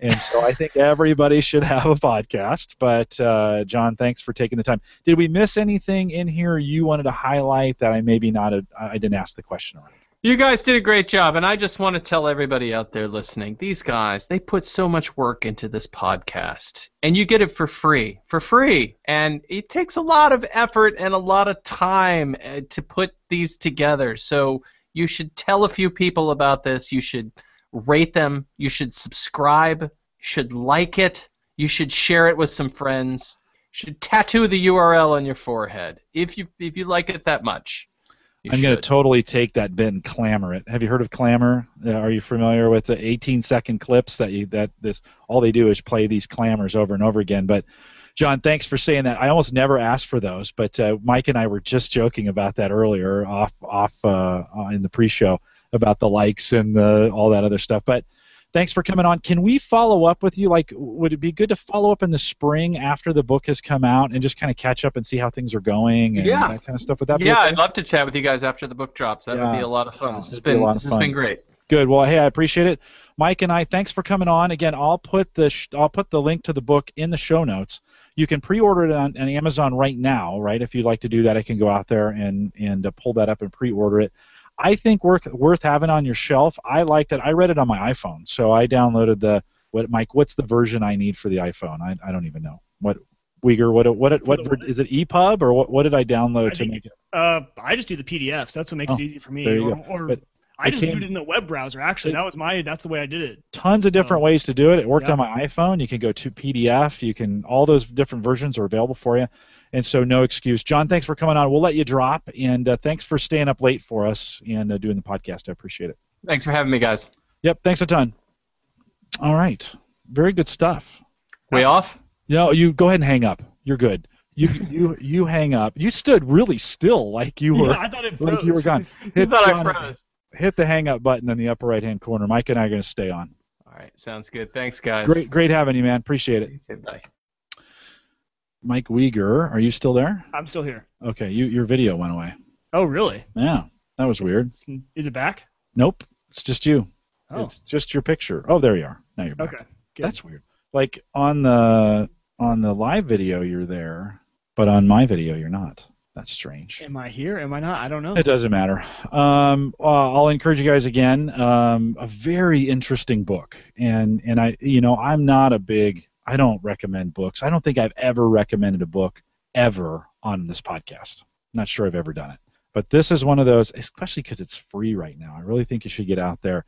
And so I think everybody should have a podcast. But uh, John, thanks for taking the time. Did we miss anything in here you wanted to highlight that I maybe not a, I didn't ask the question around? You guys did a great job, and I just want to tell everybody out there listening these guys, they put so much work into this podcast, and you get it for free. For free. And it takes a lot of effort and a lot of time uh, to put these together. So you should tell a few people about this. You should rate them. You should subscribe. You should like it. You should share it with some friends. You should tattoo the URL on your forehead if you if you like it that much. You I'm going to totally take that bit and Clammr it. Have you heard of Clammr? Uh, are you familiar with the 18 second clips that you that this all they do is play these Clammrs over and over again? But John, thanks for saying that. I almost never asked for those, but uh, Mike and I were just joking about that earlier off off uh, in the pre-show about the likes and the all that other stuff. But thanks for coming on. Can we follow up with you? Like, would it be good to follow up in the spring after the book has come out and just kind of catch up and see how things are going and Yeah. that kind of stuff? Would that be Yeah, okay? I'd love to chat with you guys after the book drops. That would be a lot of fun. This has been this has been great. Good. Well, hey, I appreciate it. Mike and I, thanks for coming on. Again, I'll put the sh- I'll put the link to the book in the show notes. You can pre-order it on, on Amazon right now, right? If you'd like to do that, I can go out there and and uh, pull that up and pre-order it. I think worth worth having on your shelf. I liked it. I read it on my iPhone, so I downloaded the what Mike. What's the version I need for the iPhone? I, I don't even know. What Wieger? What what what, what is it? EPUB or what? What did I download I to think- make it? Uh, I just do the PDFs. That's what makes Oh, it easy for me. there you or, go. or But I just viewed it in the web browser. Actually, that was my. That's the way I did it. tons of different ways to do it. It worked Yeah. on my iPhone. You can go to PDF. You can all those different versions are available for you, and so no excuse. John, thanks for coming on. We'll let you drop, and uh, thanks for staying up late for us and uh, doing the podcast. I appreciate it. Thanks for having me, guys. Yep, thanks a ton. All right, very good stuff. Way off? No, you go ahead and hang up. You're good. You you you hang up. You stood really still, like you were Yeah, I thought it froze. like you were gone. You Hit, thought I froze. hit the hang up button in the upper right hand corner. Mike and I are going to stay on. All right, sounds good. Thanks, guys. Great great having you, man. Appreciate it. Okay, bye. Mike Wieger, are you still there? I'm still here. Okay, you, your video went away. Oh, really? Yeah, that was weird. Is it back? Nope, it's just you. Oh, It's just your picture. Oh, there you are. Now you're back. okay. Good. That's weird. Like on the on the live video, you're there, but on my video, you're not. That's strange. Am I here? Am I not? I don't know. It doesn't matter. Um, uh, I'll encourage you guys again. Um, a very interesting book, and and I, you know, I'm not a big. I don't recommend books. I don't think I've ever recommended a book ever on this podcast. not sure I've ever done it, but this is one of those, especially because it's free right now. I really think you should get out there.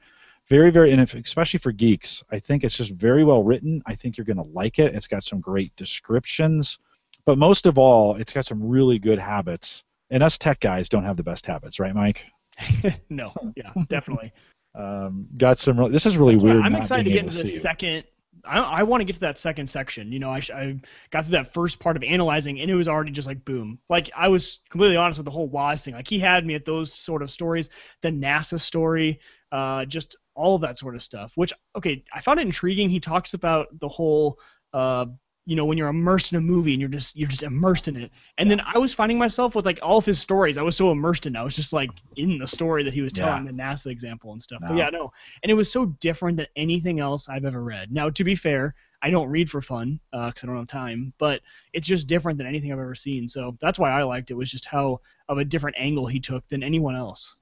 Very, very, and if, especially for geeks, I think it's just very well written. I think you're going to like it. It's got some great descriptions, but most of all, it's got some really good habits. And us tech guys don't have the best habits, right, Mike? no. Yeah, definitely. Um, got some. This is really That's weird. I'm excited to get into the second. I, I want to get to that second section. You know, I, I got through that first part of analyzing, and it was already just like boom. Like I was completely honest with the whole Waz thing. Like he had me at those sort of stories, the NASA story, uh, just all of that sort of stuff. Which okay, I found it intriguing. He talks about the whole, uh, you know, when you're immersed in a movie and you're just you're just immersed in it. And then I was finding myself with like all of his stories. I was so immersed in. it. I was just like in the story that he was telling, the NASA example and stuff. But yeah, no, and it was so different than anything else I've ever read. Now, to be fair, I don't read for fun uh, because I don't have time, but it's just different than anything I've ever seen. So that's why I liked it. Was just how of a different angle he took than anyone else.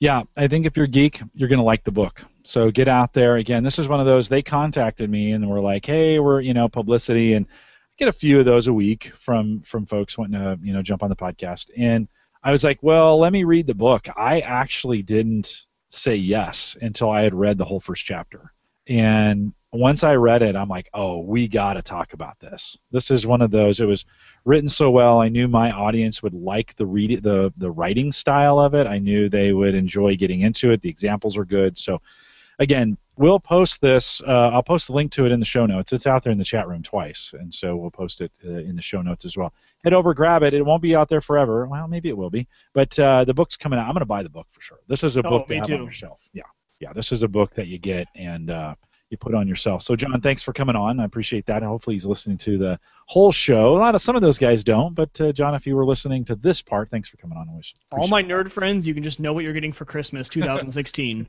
Yeah, I think if you're a geek, you're going to like the book. So get out there. Again, this is one of those, they contacted me and were like, hey, we're, you know, publicity. And I get a few of those a week from, from folks wanting to, you know, jump on the podcast. And I was like, well, let me read the book. I actually didn't say yes until I had read the whole first chapter. And once I read it, I'm like, oh, we got to talk about this. This is one of those. It was written so well. I knew my audience would like the read the the writing style of it. I knew they would enjoy getting into it. The examples are good. So, again, we'll post this. Uh, I'll post the link to it in the show notes. It's out there in the chat room twice, and so we'll post it uh, in the show notes as well. Head over, grab it. It won't be out there forever. Well, maybe it will be, but uh, the book's coming out. I'm going to buy the book for sure. This is a Oh, book to have too. on your shelf. Yeah, yeah. This is a book that you get and. You put on yourself. So John, thanks for coming on. I appreciate that. Hopefully he's listening to the whole show. A lot of some of those guys don't, but uh, John, if you were listening to this part, thanks for coming on. All my it. nerd friends, you can just know what you're getting for Christmas 2016.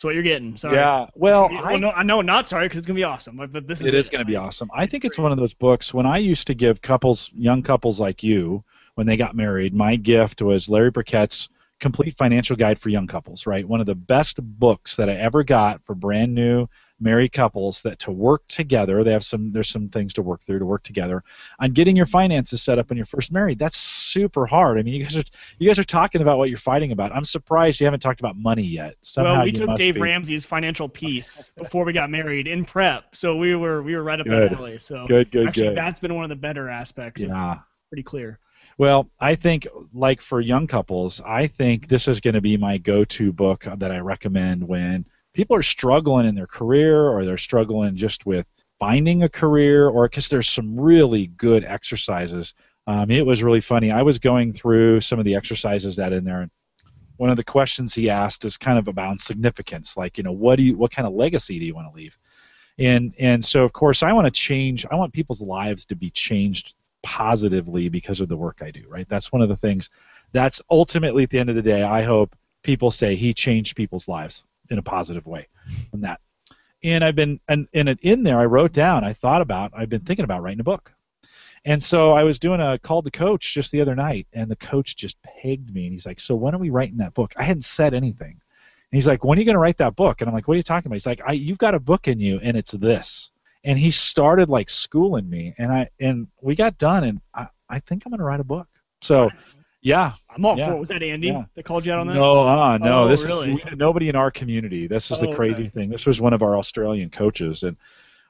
That's what you're getting. Sorry. Yeah. Well, gonna be- I, well, no, I know not sorry because it's gonna be awesome. But, this is it is going to be awesome. I think it's one of those books. When I used to give couples, young couples like you, when they got married, my gift was Larry Burkett's Complete Financial Guide for Young Couples. Right, one of the best books that I ever got for brand new married couples that to work together. They have some. There's some things to work through to work together on getting your finances set up when you're first married. That's super hard. I mean, you guys are you guys are talking about what you're fighting about. I'm surprised you haven't talked about money yet. Somehow well, we took Dave be. Ramsey's financial piece before we got married in prep, so we were we were right up Good. that alley. So Good, good, actually, good. that's been one of the better aspects. It's pretty clear. Well, I think, like for young couples, I think this is going to be my go to book that I recommend when people are struggling in their career or they're struggling just with finding a career or because there's some really good exercises. Um, it was really funny. I was going through some of the exercises that in there, and one of the questions he asked is kind of about significance, like you know, what do you, what kind of legacy do you want to leave? And and so of course I want to change. I want people's lives to be changed positively because of the work I do, right? That's one of the things. That's ultimately at the end of the day, I hope people say he changed people's lives in a positive way from that. And I've been and, and in there I wrote down, I thought about, I've been thinking about writing a book. And so I was doing a call to coach just the other night, and the coach just pegged me, and he's like, "So when are we writing that book?" I hadn't said anything, and he's like, "When are you going to write that book?" And I'm like, "What are you talking about?" He's like, I, "You've got a book in you, and it's this." And he started like schooling me, and I and we got done, and I, I think I'm going to write a book. So, yeah, I'm all Yeah. for it. Was that Andy Yeah. that called you out on that? no, uh, no. Oh, this really? is nobody in our community. This is the Oh, crazy okay. thing. This was one of our Australian coaches, and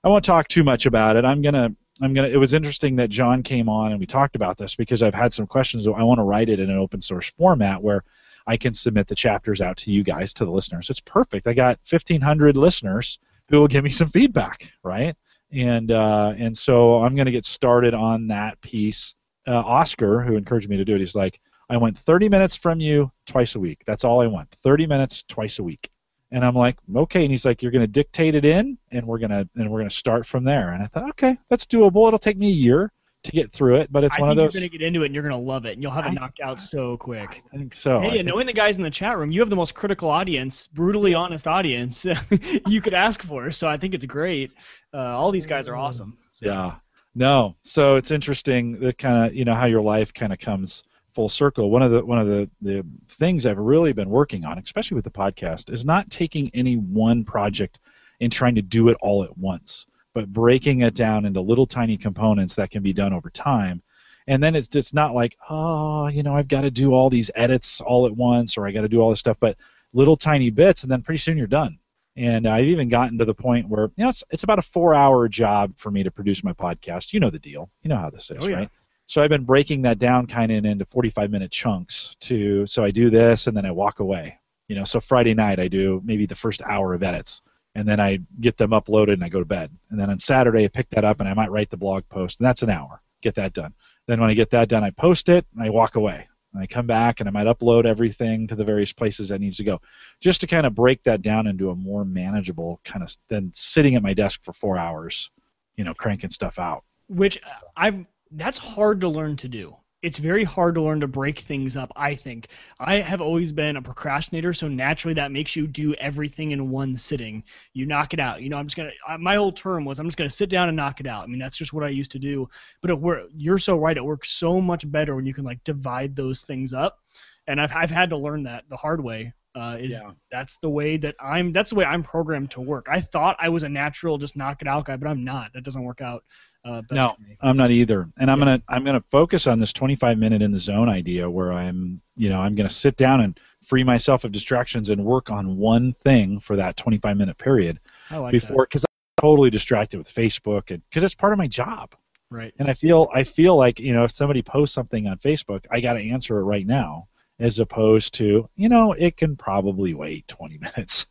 I won't talk too much about it. I'm gonna, I'm gonna. It was interesting that John came on and we talked about this because I've had some questions. I want to write it in an open source format where I can submit the chapters out to you guys, to the listeners. It's perfect. I got 1,500 listeners who will give me some feedback, right? And uh, and so I'm gonna get started on that piece. Uh, Oscar, who encouraged me to do it, he's like. I want 30 minutes from you twice a week. That's all I want. 30 minutes twice a week. And I'm like, okay. And he's like, you're going to dictate it in, and we're gonna and we're gonna start from there. And I thought, okay, that's doable. It'll take me a year to get through it, but it's I one of those. you're gonna get into it and you're gonna love it and you'll have it I- knocked out so quick. I think so. Hey, think- knowing the guys in the chat room, you have the most critical audience, brutally honest audience you could ask for. So I think it's great. Uh, all these guys are awesome. So, Yeah. No. So it's interesting that kind of you know how your life kind of comes full circle. One of the one of the the things I've really been working on, especially with the podcast, is not taking any one project and trying to do it all at once, but breaking it down into little tiny components that can be done over time. And then it's just not like, oh, you know, I've got to do all these edits all at once, or I got to do all this stuff, but little tiny bits, and then pretty soon you're done. And I've even gotten to the point where, you know, it's, it's about a four hour job for me to produce my podcast. You know the deal. You know how this is, Oh, yeah. right? So I've been breaking that down kind of into 45 minute chunks to, so I do this and then I walk away. You know, so Friday night I do maybe the first hour of edits and then I get them uploaded and I go to bed. And then on Saturday I pick that up and I might write the blog post and that's an hour. Get that done. Then when I get that done, I post it and I walk away. And I come back and I might upload everything to the various places that needs to go, just to kind of break that down into a more manageable kind of than sitting at my desk for four hours, you know, cranking stuff out. which uh, I've that's hard to learn to do. It's very hard to learn to break things up, I think. I have always been a procrastinator, so naturally that makes you do everything in one sitting. You knock it out. You know, I'm just going to my whole term was I'm just going to sit down and knock it out. I mean, that's just what I used to do. But it you're so right, it works so much better when you can like divide those things up. And I've I've had to learn that the hard way. Uh, is Yeah. that's the way that I'm that's the way I'm programmed to work. I thought I was a natural just knock it out guy, but I'm not. That doesn't work out uh, best No. I'm not either, and I'm gonna I'm gonna focus on this 25 minute in the zone idea where I'm you know I'm gonna sit down and free myself of distractions and work on one thing for that 25 minute period I like before because I'm totally distracted with Facebook and because it's part of my job. Right. And I feel I feel like you know if somebody posts something on Facebook, I got to answer it right now, as opposed to you know it can probably wait 20 minutes,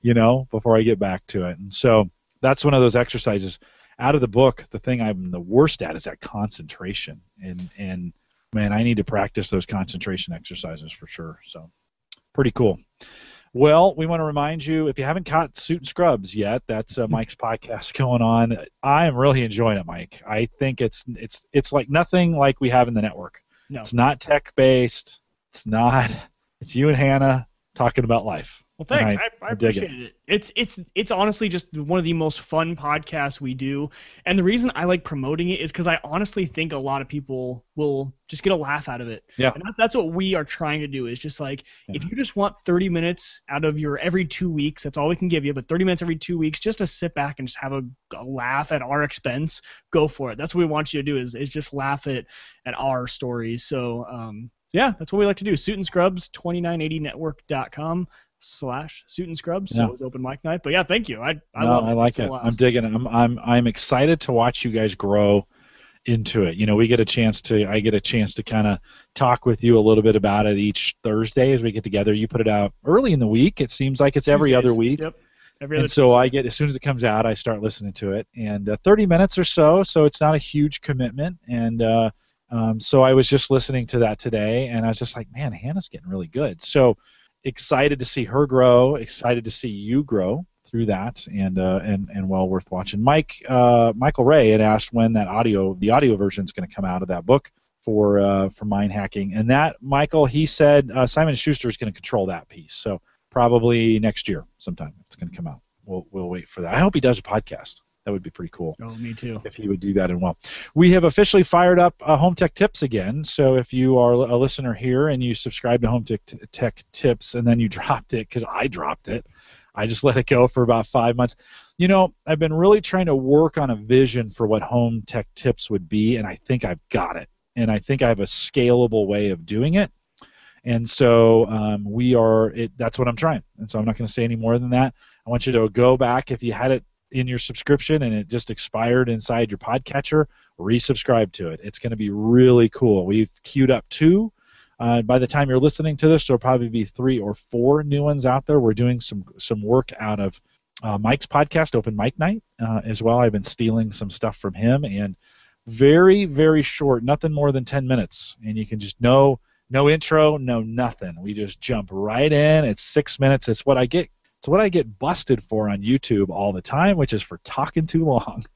you know, before I get back to it. And so that's one of those exercises. Out of the book, the thing I'm the worst at is that concentration, and and man, I need to practice those concentration exercises for sure. So pretty cool. Well, we want to remind you if you haven't caught Suit and Scrubs yet, that's uh, Mike's podcast going on. I am really enjoying it, Mike. I think it's it's it's like nothing like we have in the network. No. It's not tech based. It's not. It's you and Hannah talking about life. Well, thanks. I, I, I dig it. appreciate it. It's it's it's honestly just one of the most fun podcasts we do, and the reason I like promoting it is because I honestly think a lot of people will just get a laugh out of it. Yeah. And that, that's what we are trying to do. Is just like if you just want 30 minutes out of your every two weeks, that's all we can give you. But 30 minutes every two weeks, just to sit back and just have a, a laugh at our expense, go for it. That's what we want you to do. Is is just laugh at at our stories. So um, yeah, that's what we like to do. Suit and Scrubs 2980network.com slash suit and scrubs. So Yeah. it was open mic night. But yeah, thank you. I I no, love it. I like It's it. I'm digging it. I'm I'm I'm excited to watch you guys grow into it. You know, we get a chance to I get a chance to kind of talk with you a little bit about it each Thursday as we get together. You put it out early in the week. It seems like it's every other week. Yep. Every other and so I get as soon as it comes out, I start listening to it, and uh, 30 minutes or so, so it's not a huge commitment. And uh, um, so I was just listening to that today, and I was just like, man, Hannah's getting really good. So excited to see her grow, excited to see you grow through that, and uh, and and well worth watching. Mike uh, Michael Ray had asked when that audio, the audio version, is going to come out of that book for uh, for mind hacking, and that Michael he said uh, Simon Schuster is going to control that piece. So probably next year sometime it's going to come out. We'll we'll wait for that. I hope he does a podcast. That would be pretty cool Oh, me too. if he would do that and well. We have officially fired up uh, Home Tech Tips again. So if you are a listener here and you subscribe to Home Tech, Tech Tips and then you dropped it because I dropped it, I just let it go for about five months. You know, I've been really trying to work on a vision for what Home Tech Tips would be, and I think I've got it. And I think I have a scalable way of doing it. And so um, we are. It, that's what I'm trying. And so I'm not going to say any more than that. I want you to go back if you had it in your subscription and it just expired inside your podcatcher, resubscribe to it. It's going to be really cool. We've queued up two. Uh, by the time you're listening to this, there'll probably be three or four new ones out there. We're doing some some work out of uh, Mike's podcast, Open Mike Night, uh, as well. I've been stealing some stuff from him, and very very short, nothing more than 10 minutes, and you can just no no intro, no nothing. We just jump right in. It's six minutes. It's what I get it's what I get busted for on YouTube all the time, which is for talking too long.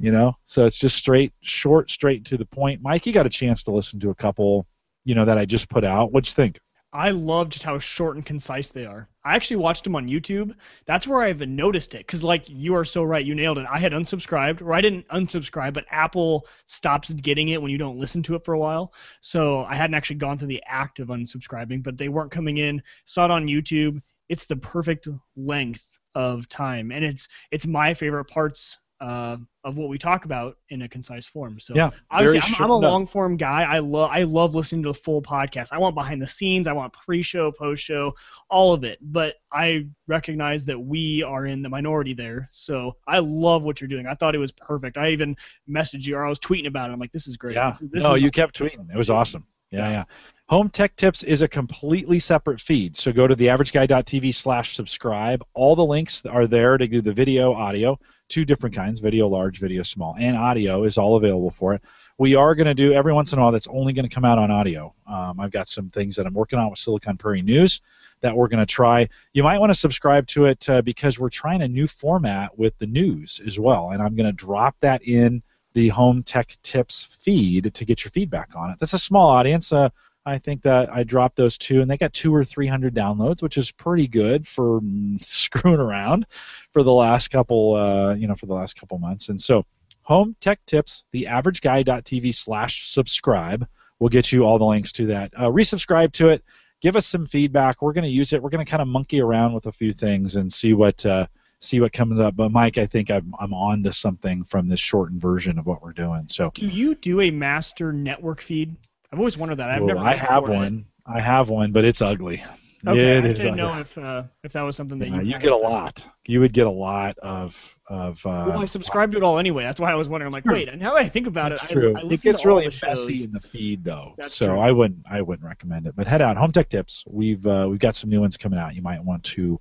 You know, so it's just straight, short, straight to the point. Mike, you got a chance to listen to a couple, you know, that I just put out. What'd you think? I love just how short and concise they are. I actually watched them on YouTube. That's where I've noticed it. Because, like, you are so right. You nailed it. I had unsubscribed, or I didn't unsubscribe, but Apple stops getting it when you don't listen to it for a while. So I hadn't actually gone through the act of unsubscribing, but they weren't coming in. Saw it on YouTube. It's the perfect length of time, and it's it's my favorite parts uh, of what we talk about in a concise form. So Yeah, obviously, I'm, I'm a long form guy. I love I love listening to the full podcast. I want behind the scenes. I want pre-show, post-show, all of it. But I recognize that we are in the minority there. So I love what you're doing. I thought it was perfect. I even messaged you or I was tweeting about it. I'm like, this is great. Yeah. This, this no, you kept tweeting. It was awesome. Yeah, Yeah. Home Tech Tips is a completely separate feed. So go to theaverageguy.tv slash subscribe. All the links are there to do the video, audio, two different kinds, video large, video small, and audio is all available for it. We are going to do every once in a while that's only going to come out on audio. Um, I've got some things that I'm working on with Silicon Prairie News that we're going to try. You might want to subscribe to it uh, because we're trying a new format with the news as well, and I'm going to drop that in the Home Tech Tips feed to get your feedback on it. That's a small audience. Uh, I think that I dropped those two, and they got two or three hundred downloads, which is pretty good for mm, screwing around for the last couple, uh, you know, for the last couple months. And so, Home Tech Tips, theaverageguy.tv slash subscribe will get you all the links to that. Uh, resubscribe to it. Give us some feedback. We're going to use it. We're going to kind of monkey around with a few things and see what uh, see what comes up. But Mike, I think I'm I'm on to something from this shortened version of what we're doing. So Do you do a master network feed? I've always wondered that. I've Well, never. I have for it. one. I have one, but it's ugly. Okay, It I didn't ugly. know if uh, if that was something that you. you get a lot. You would get a lot of of. Uh, Well, I subscribe to it all anyway. That's why I was wondering. I'm like, True. wait. And now that I think about That's it, true. I, I it gets really messy in the feed, though. That's so true. I wouldn't I wouldn't recommend it. But head out, Home Tech Tips. We've uh, we've got some new ones coming out. You might want to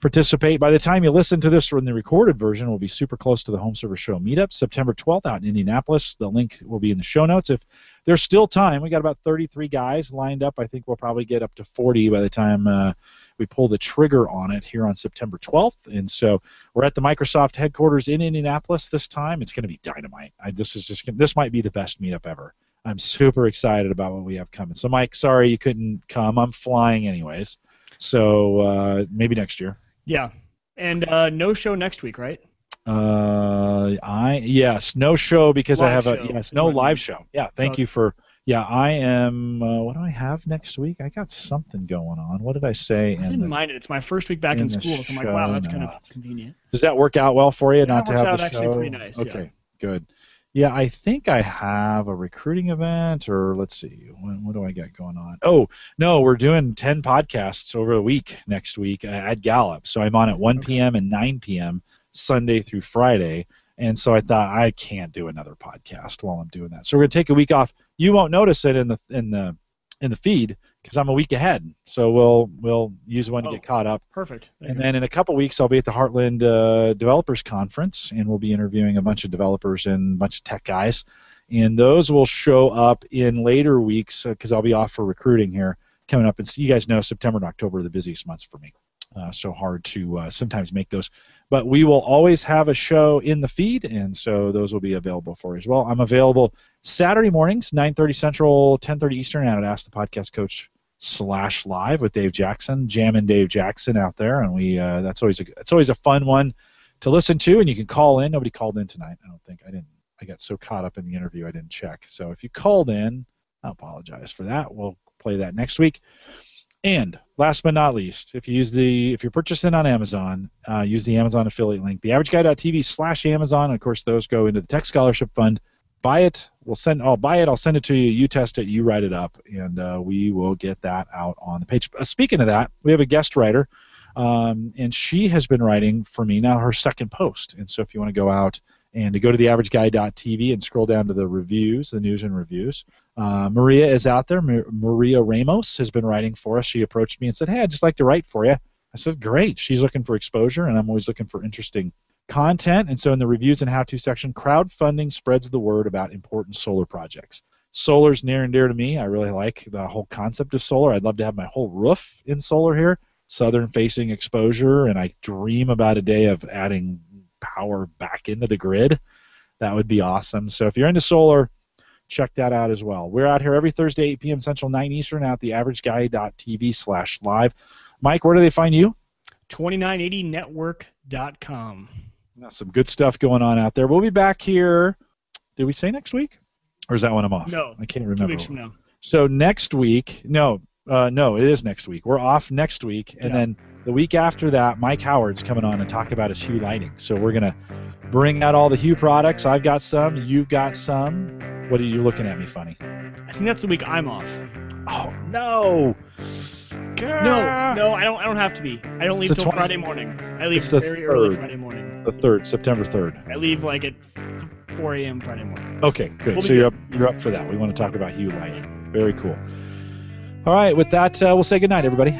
participate. By the time you listen to this, or in the recorded version, we'll be super close to the Home Server Show meetup, September 12th, out in Indianapolis. The link will be in the show notes. If there's still time, we got about 33 guys lined up. I think we'll probably get up to 40 by the time uh, we pull the trigger on it here on September 12th. And so we're at the Microsoft headquarters in Indianapolis this time. It's going to be dynamite. I, this is just this might be the best meetup ever. I'm super excited about what we have coming. So Mike, sorry you couldn't come. I'm flying anyways. So uh, maybe next year. Yeah. And uh, no show next week, right? Uh, I yes, no show because I Live have a yes, no live show. Yeah, thank So- you for. Yeah, I am. Uh, what do I have next week? I got something going on. What did I say? I didn't the- mind it. It's my first week back in in school, so I'm like, wow, that's kind of convenient. Does that work out well for you? Yeah, not to have out the actually show. pretty nice, yeah. Okay, good. Yeah, I think I have a recruiting event, or let's see, when, what do I got going on? Oh, no, we're doing 10 podcasts over a week next week uh, at Gallup. So I'm on at 1 Okay. p.m. and 9 p.m. Sunday through Friday. And so I thought I can't do another podcast while I'm doing that. So we're gonna take a week off. You won't notice it in the in the in the feed because I'm a week ahead. So we'll we'll use one to Oh. get caught up. Perfect. There And go. then in a couple weeks, I'll be at the Heartland uh, Developers Conference, and we'll be interviewing a bunch of developers and a bunch of tech guys. And those will show up in later weeks because I'll be off for recruiting here coming up. And you guys know September and October are the busiest months for me. Uh, so hard to uh, sometimes make those. But we will always have a show in the feed, and so those will be available for you as well. I'm available Saturday mornings, 9:30 Central, 10:30 Eastern, and at Ask the Podcast Coach slash live with Dave Jackson, jamming Dave Jackson out there, and we uh, that's always a it's always a fun one to listen to, and you can call in. Nobody called in tonight. I don't think I didn't. I got so caught up in the interview I didn't check. So if you called in, I apologize for that. We'll play that next week. And last but not least, if you use the if you're purchasing on Amazon, uh, use the Amazon affiliate link, theaverageguy.tv slash Amazon. Of course, those go into the Tech Scholarship Fund. Buy it. We'll send. I'll buy it. I'll send it to you. You test it. You write it up, and uh, we will get that out on the page. Uh, speaking of that, we have a guest writer, um, and she has been writing for me now her second post. And so if you want to go out and to go to theaverageguy.tv and scroll down to the reviews, the news and reviews, uh, Maria is out there. Ma- Maria Ramos has been writing for us. She approached me and said, "Hey, I'd just like to write for you." I said, "Great." She's looking for exposure, and I'm always looking for interesting content. And so, in the reviews and how-to section, crowdfunding spreads the word about important solar projects. Solar's near and dear to me. I really like the whole concept of solar. I'd love to have my whole roof in solar here, southern-facing exposure, and I dream about a day of adding power back into the grid. That would be awesome. So, if you're into solar check that out as well. We're out here every Thursday, 8 p.m. Central, 9 Eastern, at theaverageguy.tv slash live. Mike, where do they find you? 2980network.com. Some good stuff going on out there. We'll be back here. Did we say next week? Or is that one I'm off? No, I can't remember. Two weeks from now. So next week, no, uh, no, it is next week. We're off next week, and Yeah. then the week after that, Mike Howard's coming on and talk about his Hue lighting. So we're gonna bring out all the Hue products. I've got some. You've got some. What are you looking at me funny? I think that's the week I'm off. Oh no! No, no, I don't. I don't have to be. I don't leave till 20 Friday morning. I leave very early. Friday morning. The third, September third. I leave like at 4 a.m. Friday morning. Okay, good. We'll so you're up, you're up for that. We want to talk about Hue lighting. Very cool. All right, with that, uh, we'll say goodnight, everybody.